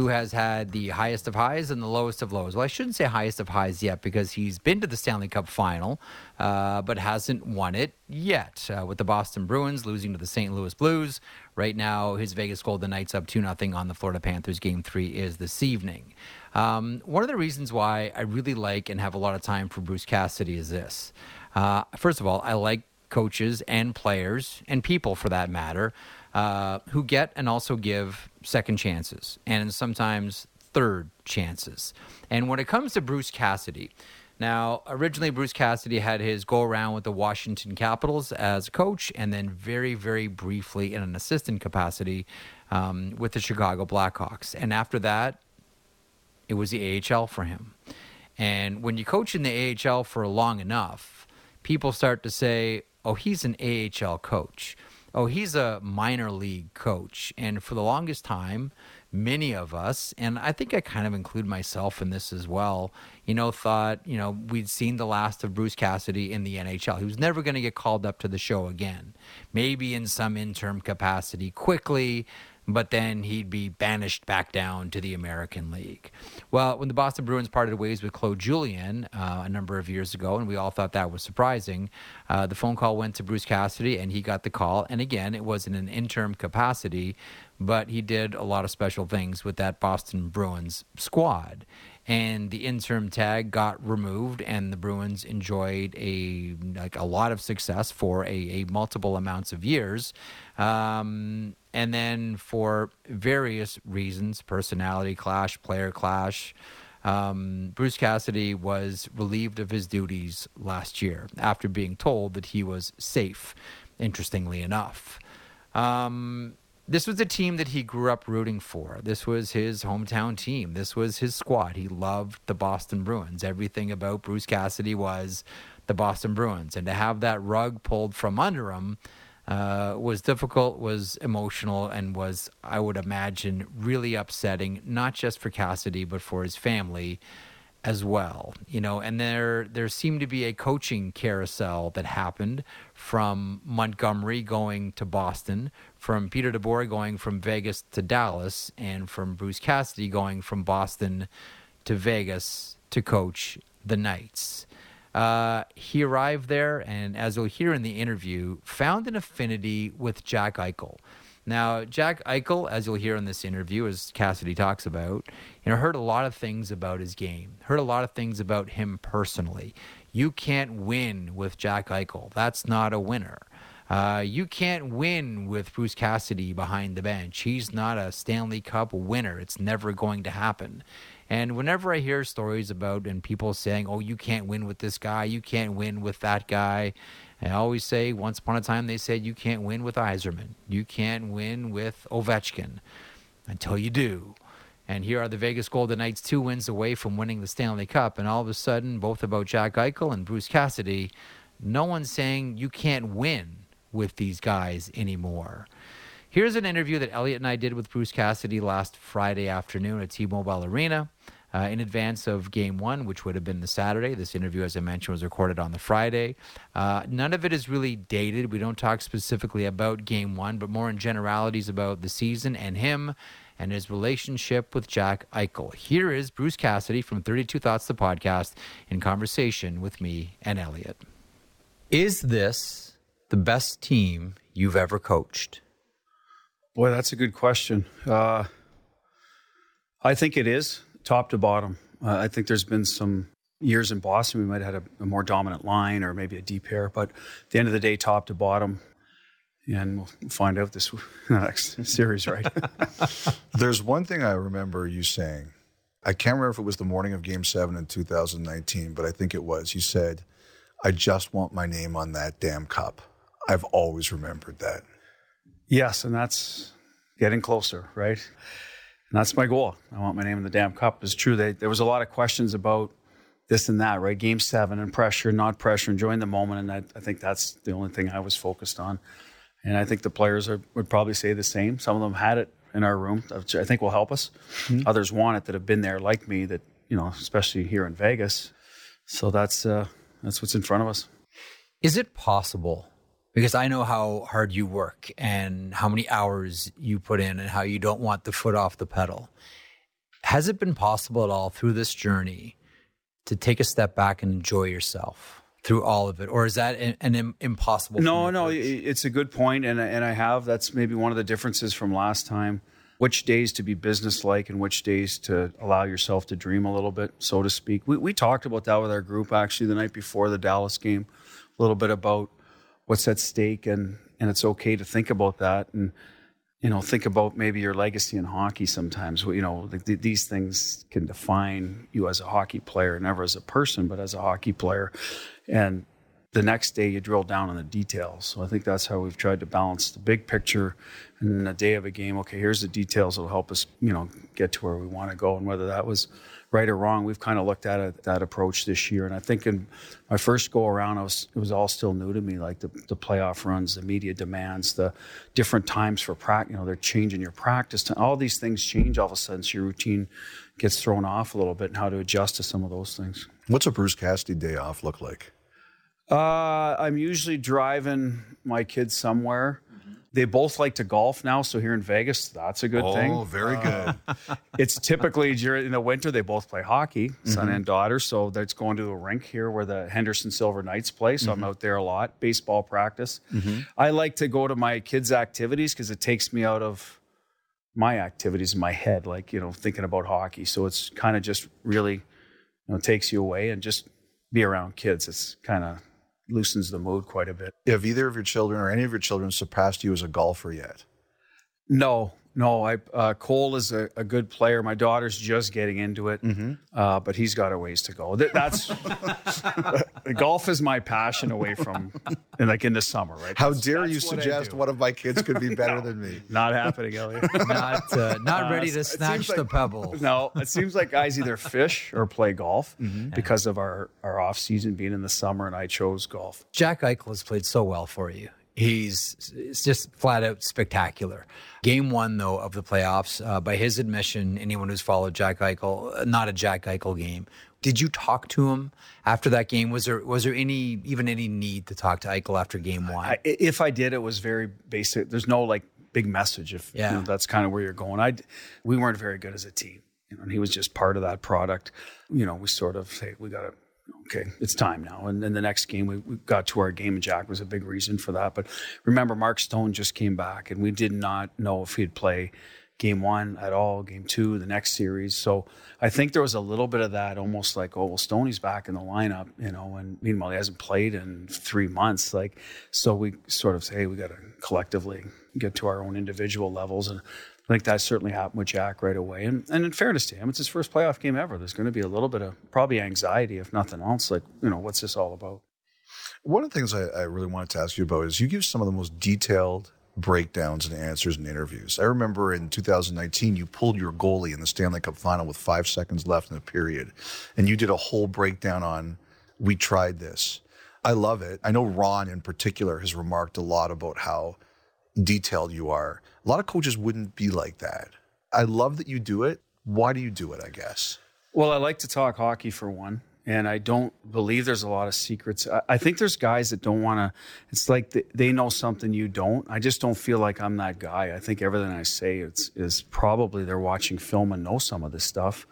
who has had the highest of highs and the lowest of lows. Well, I shouldn't say highest of highs yet because he's been to the Stanley Cup final, uh, but hasn't won it yet. Uh, with the Boston Bruins losing to the St. Louis Blues, right now his Vegas Golden Knights up 2 0 on the Florida Panthers. Game three is this evening. Um, one of the reasons why I really like and have a lot of time for Bruce Cassidy is this. Uh, first of all, I like coaches and players and people for that matter uh, who get and also give second chances and sometimes third chances. And when it comes to Bruce Cassidy, now, originally, Bruce Cassidy had his go around with the Washington Capitals as a coach, and then very, very briefly in an assistant capacity um, with the Chicago Blackhawks. And after that, it was the AHL for him. And when you coach in the AHL for long enough, people start to say, oh, he's an AHL coach. Oh, he's a minor league coach. And for the longest time, many of us, and I think I kind of include myself in this as well, you know, thought, you know, we'd seen the last of Bruce Cassidy in the NHL. He was never going to get called up to the show again. Maybe in some interim capacity quickly, but then he'd be banished back down to the American League. Well, when the Boston Bruins parted ways with Claude Julien uh, a number of years ago, and we all thought that was surprising, uh, the phone call went to Bruce Cassidy, and he got the call. And again, it was in an interim capacity, but he did a lot of special things with that Boston Bruins squad and the interim tag got removed and the bruins enjoyed a like a lot of success for a, a multiple amounts of years. Um, and then for various reasons personality clash player clash um, bruce cassidy was relieved of his duties last year after being told that he was safe interestingly enough. Um, this was a team that he grew up rooting for. This was his hometown team. This was his squad. He loved the Boston Bruins. Everything about Bruce Cassidy was the Boston Bruins. And to have that rug pulled from under him uh, was difficult, was emotional, and was, I would imagine, really upsetting, not just for Cassidy, but for his family as well you know and there there seemed to be a coaching carousel that happened from Montgomery going to Boston from Peter DeBoer going from Vegas to Dallas and from Bruce Cassidy going from Boston to Vegas to coach the Knights uh, he arrived there and as you'll hear in the interview found an affinity with Jack Eichel now, Jack Eichel, as you'll hear in this interview, as Cassidy talks about, you know, heard a lot of things about his game, heard a lot of things about him personally. You can't win with Jack Eichel. That's not a winner. Uh, you can't win with Bruce Cassidy behind the bench. He's not a Stanley Cup winner. It's never going to happen. And whenever I hear stories about and people saying, "Oh, you can't win with this guy. You can't win with that guy," I always say, once upon a time, they said you can't win with Yzerman. You can't win with Ovechkin until you do. And here are the Vegas Golden Knights, two wins away from winning the Stanley Cup. And all of a sudden, both about Jack Eichel and Bruce Cassidy, no one's saying you can't win with these guys anymore. Here's an interview that Elliot and I did with Bruce Cassidy last Friday afternoon at T Mobile Arena uh, in advance of game one, which would have been the Saturday. This interview, as I mentioned, was recorded on the Friday. Uh, none of it is really dated. We don't talk specifically about game one, but more in generalities about the season and him and his relationship with Jack Eichel. Here is Bruce Cassidy from 32 Thoughts, the podcast, in conversation with me and Elliot. Is this the best team you've ever coached? Boy, that's a good question. Uh, I think it is top to bottom. Uh, I think there's been some years in Boston we might have had a, a, more dominant line or maybe a deep pair, but at the end of the day, top to bottom. And we'll find out this next series, right? there's one thing I remember you saying. I can't remember if it was the morning of Game Seven in 2019, but I think it was. You said, "I just want my name on that damn cup." I've always remembered that. Yes, and that's getting closer, right? And that's my goal. I want my name in the damn cup. It's true. They, there was a lot of questions about this and that, right? Game seven and pressure, not pressure, enjoying the moment. And I, I think that's the only thing I was focused on. And I think the players are, would probably say the same. Some of them had it in our room, which I think will help us. Mm-hmm. Others want it that have been there like me, that, you know, especially here in Vegas. So that's, uh, that's what's in front of us. Is it possible because I know how hard you work and how many hours you put in and how you don't want the foot off the pedal. Has it been possible at all through this journey to take a step back and enjoy yourself through all of it, or is that an, an impossible? No, no, it's a good point, and and I have. That's maybe one of the differences from last time. Which days to be businesslike and which days to allow yourself to dream a little bit, so to speak. We we talked about that with our group actually the night before the Dallas game, a little bit about what's at stake and and it's okay to think about that and you know think about maybe your legacy in hockey sometimes. You know th- these things can define you as a hockey player never as a person but as a hockey player. And the next day you drill down on the details. So i think that's how we've tried to balance the big picture and the day of a game. Okay here's the details that'll help us you know get to where we want to go and whether that was right or wrong, we've kind of looked at it, that approach this year. And I think in my first go around, I was, it was all still new to me, like the, the playoff runs, the media demands, the different times for practice. You know, they're changing your practice. All these things change all of a sudden, so your routine gets thrown off a little bit, and how to adjust to some of those things. What's a Bruce Cassidy day off look like? Uh, I'm usually driving my kids somewhere. They both like to golf now, so here in Vegas, that's a good oh, thing. Oh, very good. it's typically during the winter they both play hockey, son mm-hmm. and daughter. So that's going to a rink here where the Henderson Silver Knights play. So mm-hmm. I'm out there a lot. Baseball practice. Mm-hmm. I like to go to my kids' activities because it takes me out of my activities in my head, like you know, thinking about hockey. So it's kind of just really, you know, takes you away and just be around kids. It's kind of loosens the mood quite a bit. Have either of your children or any of your children surpassed you as a golfer yet? No, no. I uh, Cole is a, a, good player. My daughter's just getting into it, mm-hmm. uh, but he's got a ways to go. That's golf is my passion away from, and like in the summer, right? How that's, dare that's you suggest one of my kids could be better no, than me? Not happening, Elliot. not uh, not ready to snatch the like, pebble. No, it seems like guys either fish or play golf mm-hmm. because of our our off season being in the summer, and I chose golf. Jack Eichel has played so well for you. He's it's just flat out spectacular. Game one, though, of the playoffs, uh, by his admission, anyone who's followed Jack Eichel, uh, not a Jack Eichel game. Did you talk to him after that game? Was there was there any even any need to talk to Eichel after game one? I, if I did, it was very basic. There's no like big message. If yeah. You know, that's kind of where you're going. I we weren't very good as a team. You know, and he was just part of that product. You know, we sort of say we got to okay, it's time now. And then the next game, we, we, got to our game, and Jack was a big reason for that. But remember, Mark Stone just came back, and we did not know if he'd play game one at all, game two, the next series. So I think there was a little bit of that, almost like, oh, well, Stoney's back in the lineup, you know, and meanwhile, he hasn't played in three months. Like, so we sort of say, hey, we got to collectively get to our own individual levels. And I think that certainly happened with Jack right away. And, and in fairness to him, it's his first playoff game ever. There's going to be a little bit of probably anxiety, if nothing else. Like, you know, what's this all about? One of the things I, I really wanted to ask you about is you give some of the most detailed breakdowns and answers in interviews. I remember in 2019, you pulled your goalie in the Stanley Cup final with five seconds left in the period, and you did a whole breakdown on we tried this. I love it. I know Ron in particular has remarked a lot about how detailed you are. A lot of coaches wouldn't be like that. I love that you do it. Why do you do it, I guess? Well, I like to talk hockey for one. And I don't believe there's a lot of secrets. I, think there's guys that don't want to, it's like they, know something you don't. I just don't feel like I'm that guy. I think everything I say is, is probably they're watching film and know some of this stuff.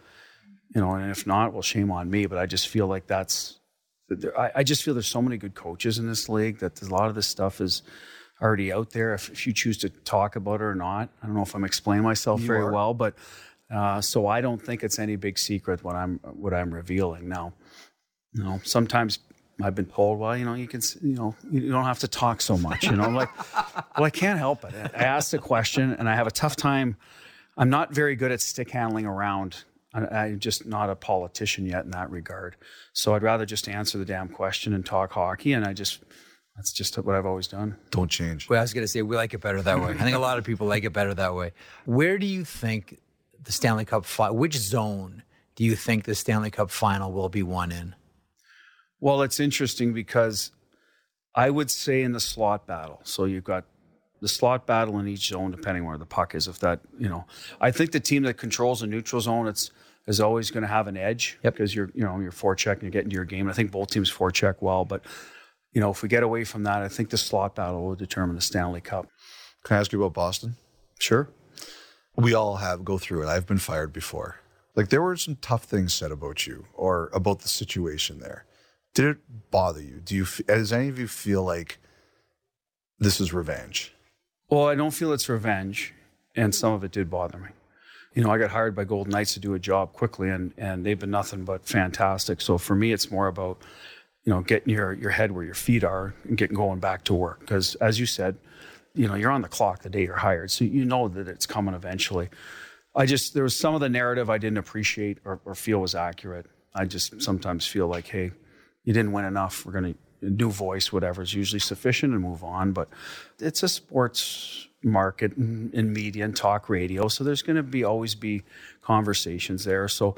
You know, and if not, well, shame on me. But I just feel like that's, I, I just feel there's so many good coaches in this league that a lot of this stuff is, already out there if, if you choose to talk about it or not. I don't know if I'm explaining myself you very are. well, but uh, so I don't think it's any big secret what I'm what I'm revealing now. You know, sometimes I've been told, well, you know, you can, you know, you don't have to talk so much. You know, I'm like, well, I can't help it. I asked a question, and I have a tough time. I'm not very good at stick handling around. I, am just not a politician yet in that regard. So I'd rather just answer the damn question and talk hockey. And I just that's just what I've always done. Don't change. Well, I was going to say we like it better that way. I think a lot of people like it better that way. Where do you think the Stanley Cup final? Which zone do you think the Stanley Cup final will be won in? Well, it's interesting because I would say in the slot battle. So you've got the slot battle in each zone, depending where the puck is. If that, you know, I think the team that controls the neutral zone, it's is always going to have an edge yep. because you're, you know, you're forecheck and you're getting to your game. I think both teams forecheck well, but you know, if we get away from that, I think the slot battle will determine the Stanley Cup. Can I ask you about Boston? Sure. We all have go through it. I've been fired before. Like there were some tough things said about you or about the situation there. Did it bother you? Do you? Does any of you feel like this is revenge? Well, I don't feel it's revenge, and some of it did bother me. You know, I got hired by Golden Knights to do a job quickly, and and they've been nothing but fantastic. So for me, it's more about you know getting your your head where your feet are and getting going back to work. Because as you said, you know you're on the clock the day you're hired, so you know that it's coming eventually. I just there was some of the narrative I didn't appreciate or, or feel was accurate. I just sometimes feel like, hey, you didn't win enough. We're going to new voice, whatever is usually sufficient and move on. But it's a sports market in, in media and talk radio, so there's going to be always be conversations there. So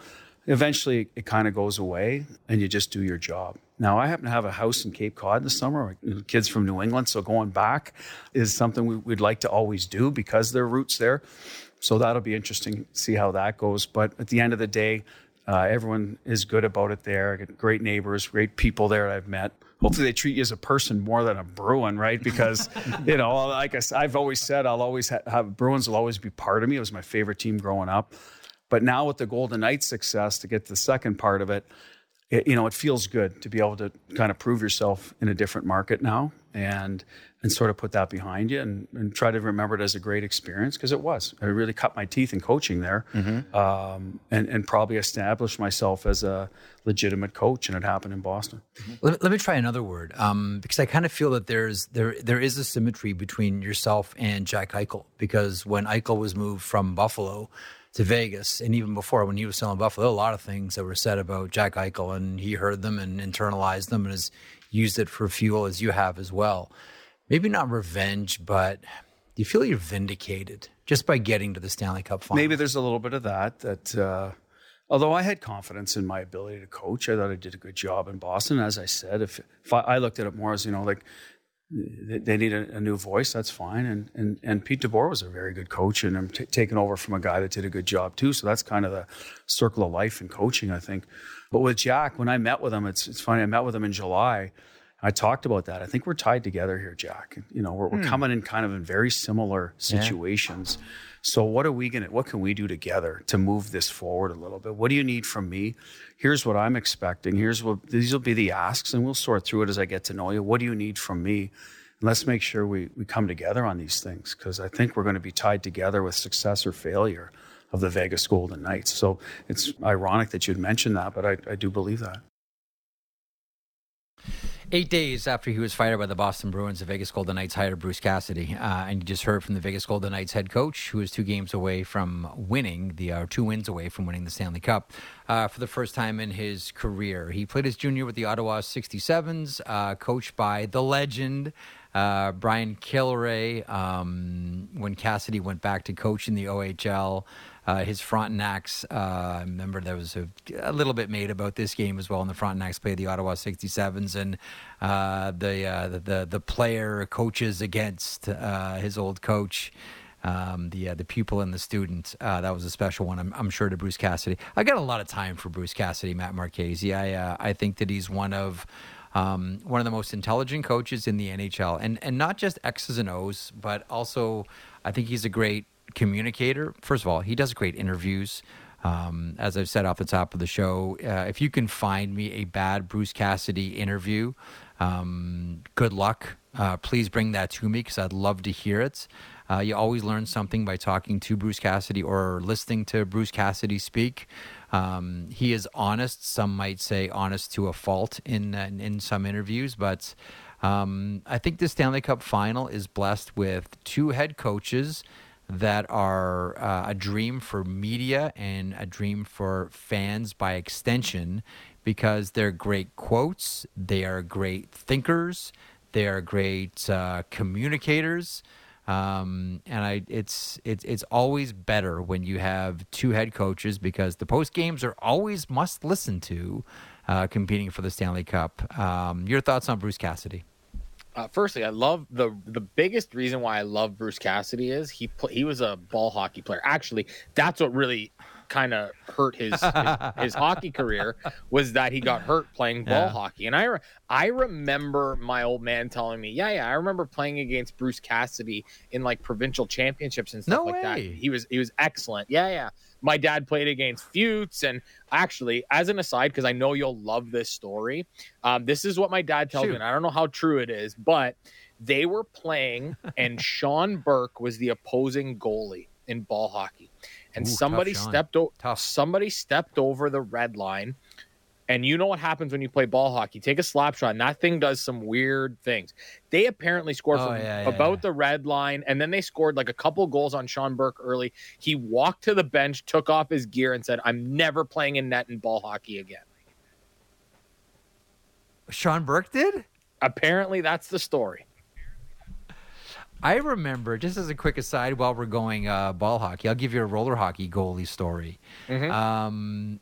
eventually it kind of goes away and you just do your job. Now, I happen to have a house in Cape Cod in the summer. Kids from New England, so going back is something we, would like to always do because there are roots there. So that'll be interesting to see how that goes. But at the end of the day, uh, everyone is good about it there. Great neighbors, great people there I've met. Hopefully, they treat you as a person more than a Bruin, right? Because, you know, like I, I've always said, I'll always have, have Bruins will always be part of me. It was my favorite team growing up. But now with the Golden Knights success, to get to the second part of it, it, you know, it feels good to be able to kind of prove yourself in a different market now and and sort of put that behind you and, and try to remember it as a great experience because it was. I really cut my teeth in coaching there mm-hmm. um, and, and probably established myself as a legitimate coach, and it happened in Boston. Mm-hmm. Let, let, me try another word um, because I kind of feel that there's there there is a symmetry between yourself and Jack Eichel because when Eichel was moved from Buffalo to Vegas, and even before when he was still in Buffalo, a lot of things that were said about Jack Eichel, and he heard them and internalized them and has used it for fuel as you have as well. Maybe not revenge, but do you feel you're vindicated just by getting to the Stanley Cup final? Maybe there's a little bit of that. That uh, although I had confidence in my ability to coach, I thought I did a good job in Boston. As I said, if, if I, I looked at it more as you know, like they need a, a, new voice. That's fine. And, and and Pete DeBoer was a very good coach, and I'm t- taking over from a guy that did a good job too. So that's kind of the circle of life in coaching, I think. But with Jack, when I met with him, it's it's funny. I met with him in July. I talked about that. I think we're tied together here, Jack. You know, we're, we're hmm. coming in kind of in very similar situations. Yeah. So what are we gonna? What can we do together to move this forward a little bit? What do you need from me? Here's what I'm expecting. Here's what these will be the asks, and we'll sort through it as I get to know you. What do you need from me? And let's make sure we we come together on these things because I think we're going to be tied together with success or failure of the Vegas Golden Knights. So it's ironic that you'd mention that, but I, I do believe that. Eight days after he was fired by the Boston Bruins, the Vegas Golden Knights hired Bruce Cassidy, uh, and you just heard from the Vegas Golden Knights head coach, who is two games away from winning the uh, two wins away from winning the Stanley Cup uh, for the first time in his career. He played his junior with the Ottawa 67s, uh, coached by the legend uh, Brian Kilrea. Um, when Cassidy went back to coach in the OHL, uh, his Frontenacs. Uh, I remember there was a, a, little bit made about this game as well. And the Frontenacs played the Ottawa 67s, and uh, the, uh, the, the the player coaches against uh, his old coach. Um, the uh, the pupil and the student. that was a special one. I'm, I'm, sure to Bruce Cassidy. I got a lot of time for Bruce Cassidy, Matt Marchese. I I think that he's one of um, one of the most intelligent coaches in the NHL, and and not just X's and O's, but also I think he's a great communicator. First of all, he does great interviews. Um, as I've said off the top of the show, uh, if you can find me a bad Bruce Cassidy interview, um, good luck. Uh, please bring that to me because I'd love to hear it. Uh, you always learn something by talking to Bruce Cassidy or listening to Bruce Cassidy speak. Um, he is honest. Some might say honest to a fault in in, in some interviews, but um, I think the Stanley Cup Final is blessed with two head coaches that are uh, a dream for media and a dream for fans by extension because they're great quotes, they are great thinkers, they are great uh, communicators. Um, and I, it's it's it's always better when you have two head coaches because the post games are always must listen to, uh, competing for the Stanley Cup. Um, your thoughts on Bruce Cassidy? Uh, firstly, I love the the biggest reason why I love Bruce Cassidy is he he was a ball hockey player. Actually, that's what really kind of hurt his, his, his hockey career was that he got hurt playing ball yeah. hockey. And I re- I remember my old man telling me, yeah, yeah, I remember playing against Bruce Cassidy in like provincial championships and stuff no like way. that. He was he was excellent. Yeah, yeah. My dad played against Futes. And actually, as an aside, because I know you'll love this story, um, this is what my dad tells me. And I don't know how true it is, but they were playing, and Sean Burke was the opposing goalie in ball hockey. And Ooh, somebody stepped o- somebody stepped over the red line. And you know what happens when you play ball hockey? Take a slap shot, and that thing does some weird things. They apparently scored Oh, from yeah, about yeah. the red line, and then they scored like a couple goals on Sean Burke early. He walked to the bench, took off his gear, and said, "I'm never playing in net in ball hockey again." Sean Burke did. Apparently, that's the story. I remember, just as a quick aside, while we're going uh, ball hockey, I'll give you a roller hockey goalie story. Um,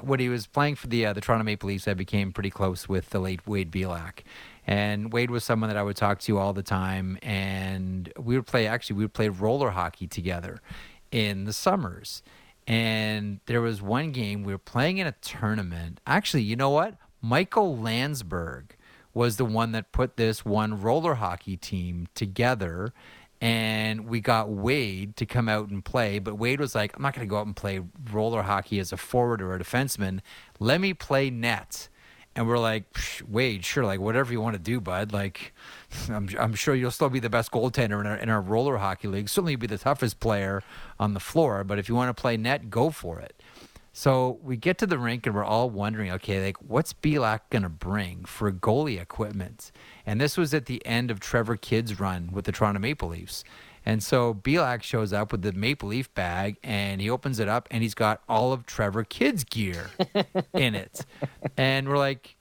when he was playing for the uh, the Toronto Maple Leafs, I became pretty close with the late Wade Belak, and Wade was someone that I would talk to all the time, and we would play. Actually, we would play roller hockey together in the summers. And there was one game we were playing in a tournament. Actually, you know what? Michael Landsberg was the one that put this one roller hockey team together and we got Wade to come out and play, but Wade was like, I'm not going to go out and play roller hockey as a forward or a defenseman. Let me play net. And we're like, Wade, sure, like whatever you want to do, bud. Like, I'm, I'm sure you'll still be the best goaltender in our, in our roller hockey league. Certainly, be the toughest player on the floor. But if you want to play net, go for it. So we get to the rink and we're all wondering, okay, like what's Belak gonna bring for goalie equipment? And this was at the end of Trevor Kidd's run with the Toronto Maple Leafs. And so Belak shows up with the Maple Leaf bag and he opens it up and he's got all of Trevor Kidd's gear in it. And we're like,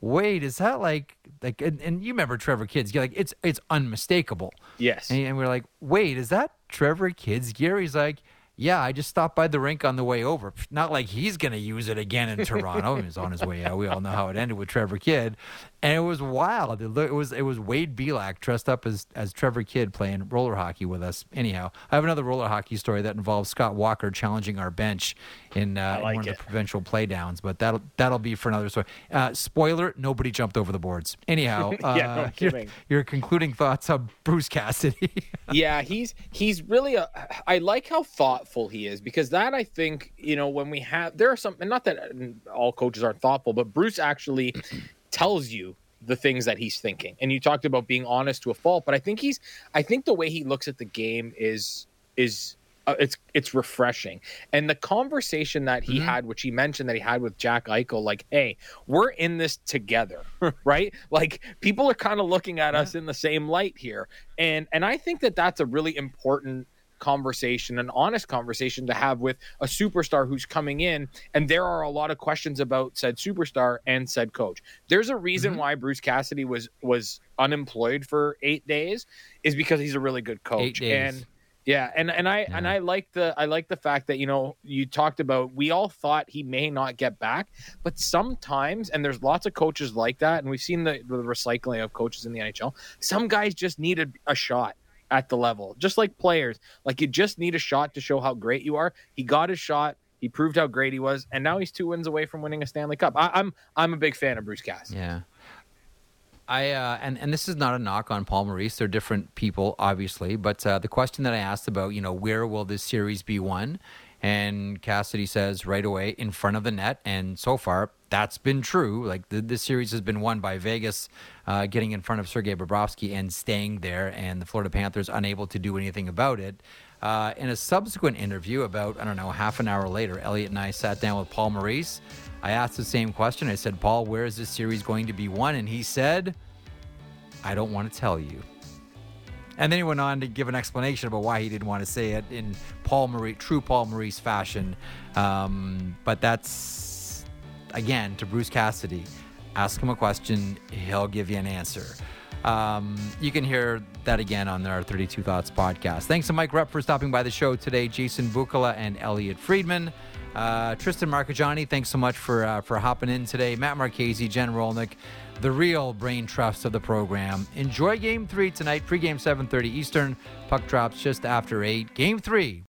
wait, is that like like and, and you remember Trevor Kidd's gear? Like it's it's unmistakable. Yes. And, and we're like, wait, is that Trevor Kidd's gear? He's like, yeah, I just stopped by the rink on the way over. Not like he's going to use it again in Toronto. he was on his way out. We all know how it ended with Trevor Kidd. And it was wild. It, was it was Wade Belak dressed up as, as Trevor Kidd playing roller hockey with us. Anyhow, I have another roller hockey story that involves Scott Walker challenging our bench in, uh, in one it. of the provincial playdowns, but that'll that'll be for another story. Uh, spoiler: nobody jumped over the boards. Anyhow, uh, Yeah, no your, your concluding thoughts on Bruce Cassidy? yeah, he's he's really a. I like how thoughtful he is because that I think you know when we have there are some and not that all coaches aren't thoughtful, but Bruce actually tells you the things that he's thinking. And you talked about being honest to a fault, but I think he's I think the way he looks at the game is is uh, it's it's refreshing. And the conversation that he had, which he mentioned that he had with Jack Eichel, like, hey, we're in this together, right? Like people are kind of looking at us in the same light here, and and I think that that's a really important conversation, an honest conversation to have with a superstar who's coming in, and there are a lot of questions about said superstar and said coach. There's a reason mm-hmm. why Bruce Cassidy was was unemployed for eight days, is because he's a really good coach, and yeah, and and I and I like the I like the fact that you know you talked about we all thought he may not get back, but sometimes and there's lots of coaches like that, and we've seen the, the recycling of coaches in the NHL. Some guys just need a, a shot at the level, just like players. Like you just need a shot to show how great you are. He got his shot. He proved how great he was, and now he's two wins away from winning a Stanley Cup. I, I'm I'm a big fan of Bruce Cassidy. Yeah. I uh, and and this is not a knock on Paul Maurice. They're different people, obviously. But uh, the question that I asked about, you know, where will this series be won? And Cassidy says right away in front of the net. And so far, that's been true. Like the, this series has been won by Vegas uh, getting in front of Sergei Bobrovsky and staying there, and the Florida Panthers unable to do anything about it. Uh, in a subsequent interview, about I don't know half an hour later, Elliot and I sat down with Paul Maurice. I asked the same question. I said, "Paul, where is this series going to be won?" And he said, "I don't want to tell you." And then he went on to give an explanation about why he didn't want to say it in Paul Marie, true Paul Maurice fashion. Um, but that's again to Bruce Cassidy. Ask him a question, he'll give you an answer. Um, you can hear that again on our 32 Thoughts podcast. Thanks to Mike Rupp for stopping by the show today, Jason Bukala and Elliot Friedman. Uh, Tristan Marcagiani, thanks so much for uh, for hopping in today. Matt Marchese, Jen Rolnick, the real brain trust of the program. Enjoy Game Three tonight. Pregame 7:30 Eastern. Puck drops just after eight. Game Three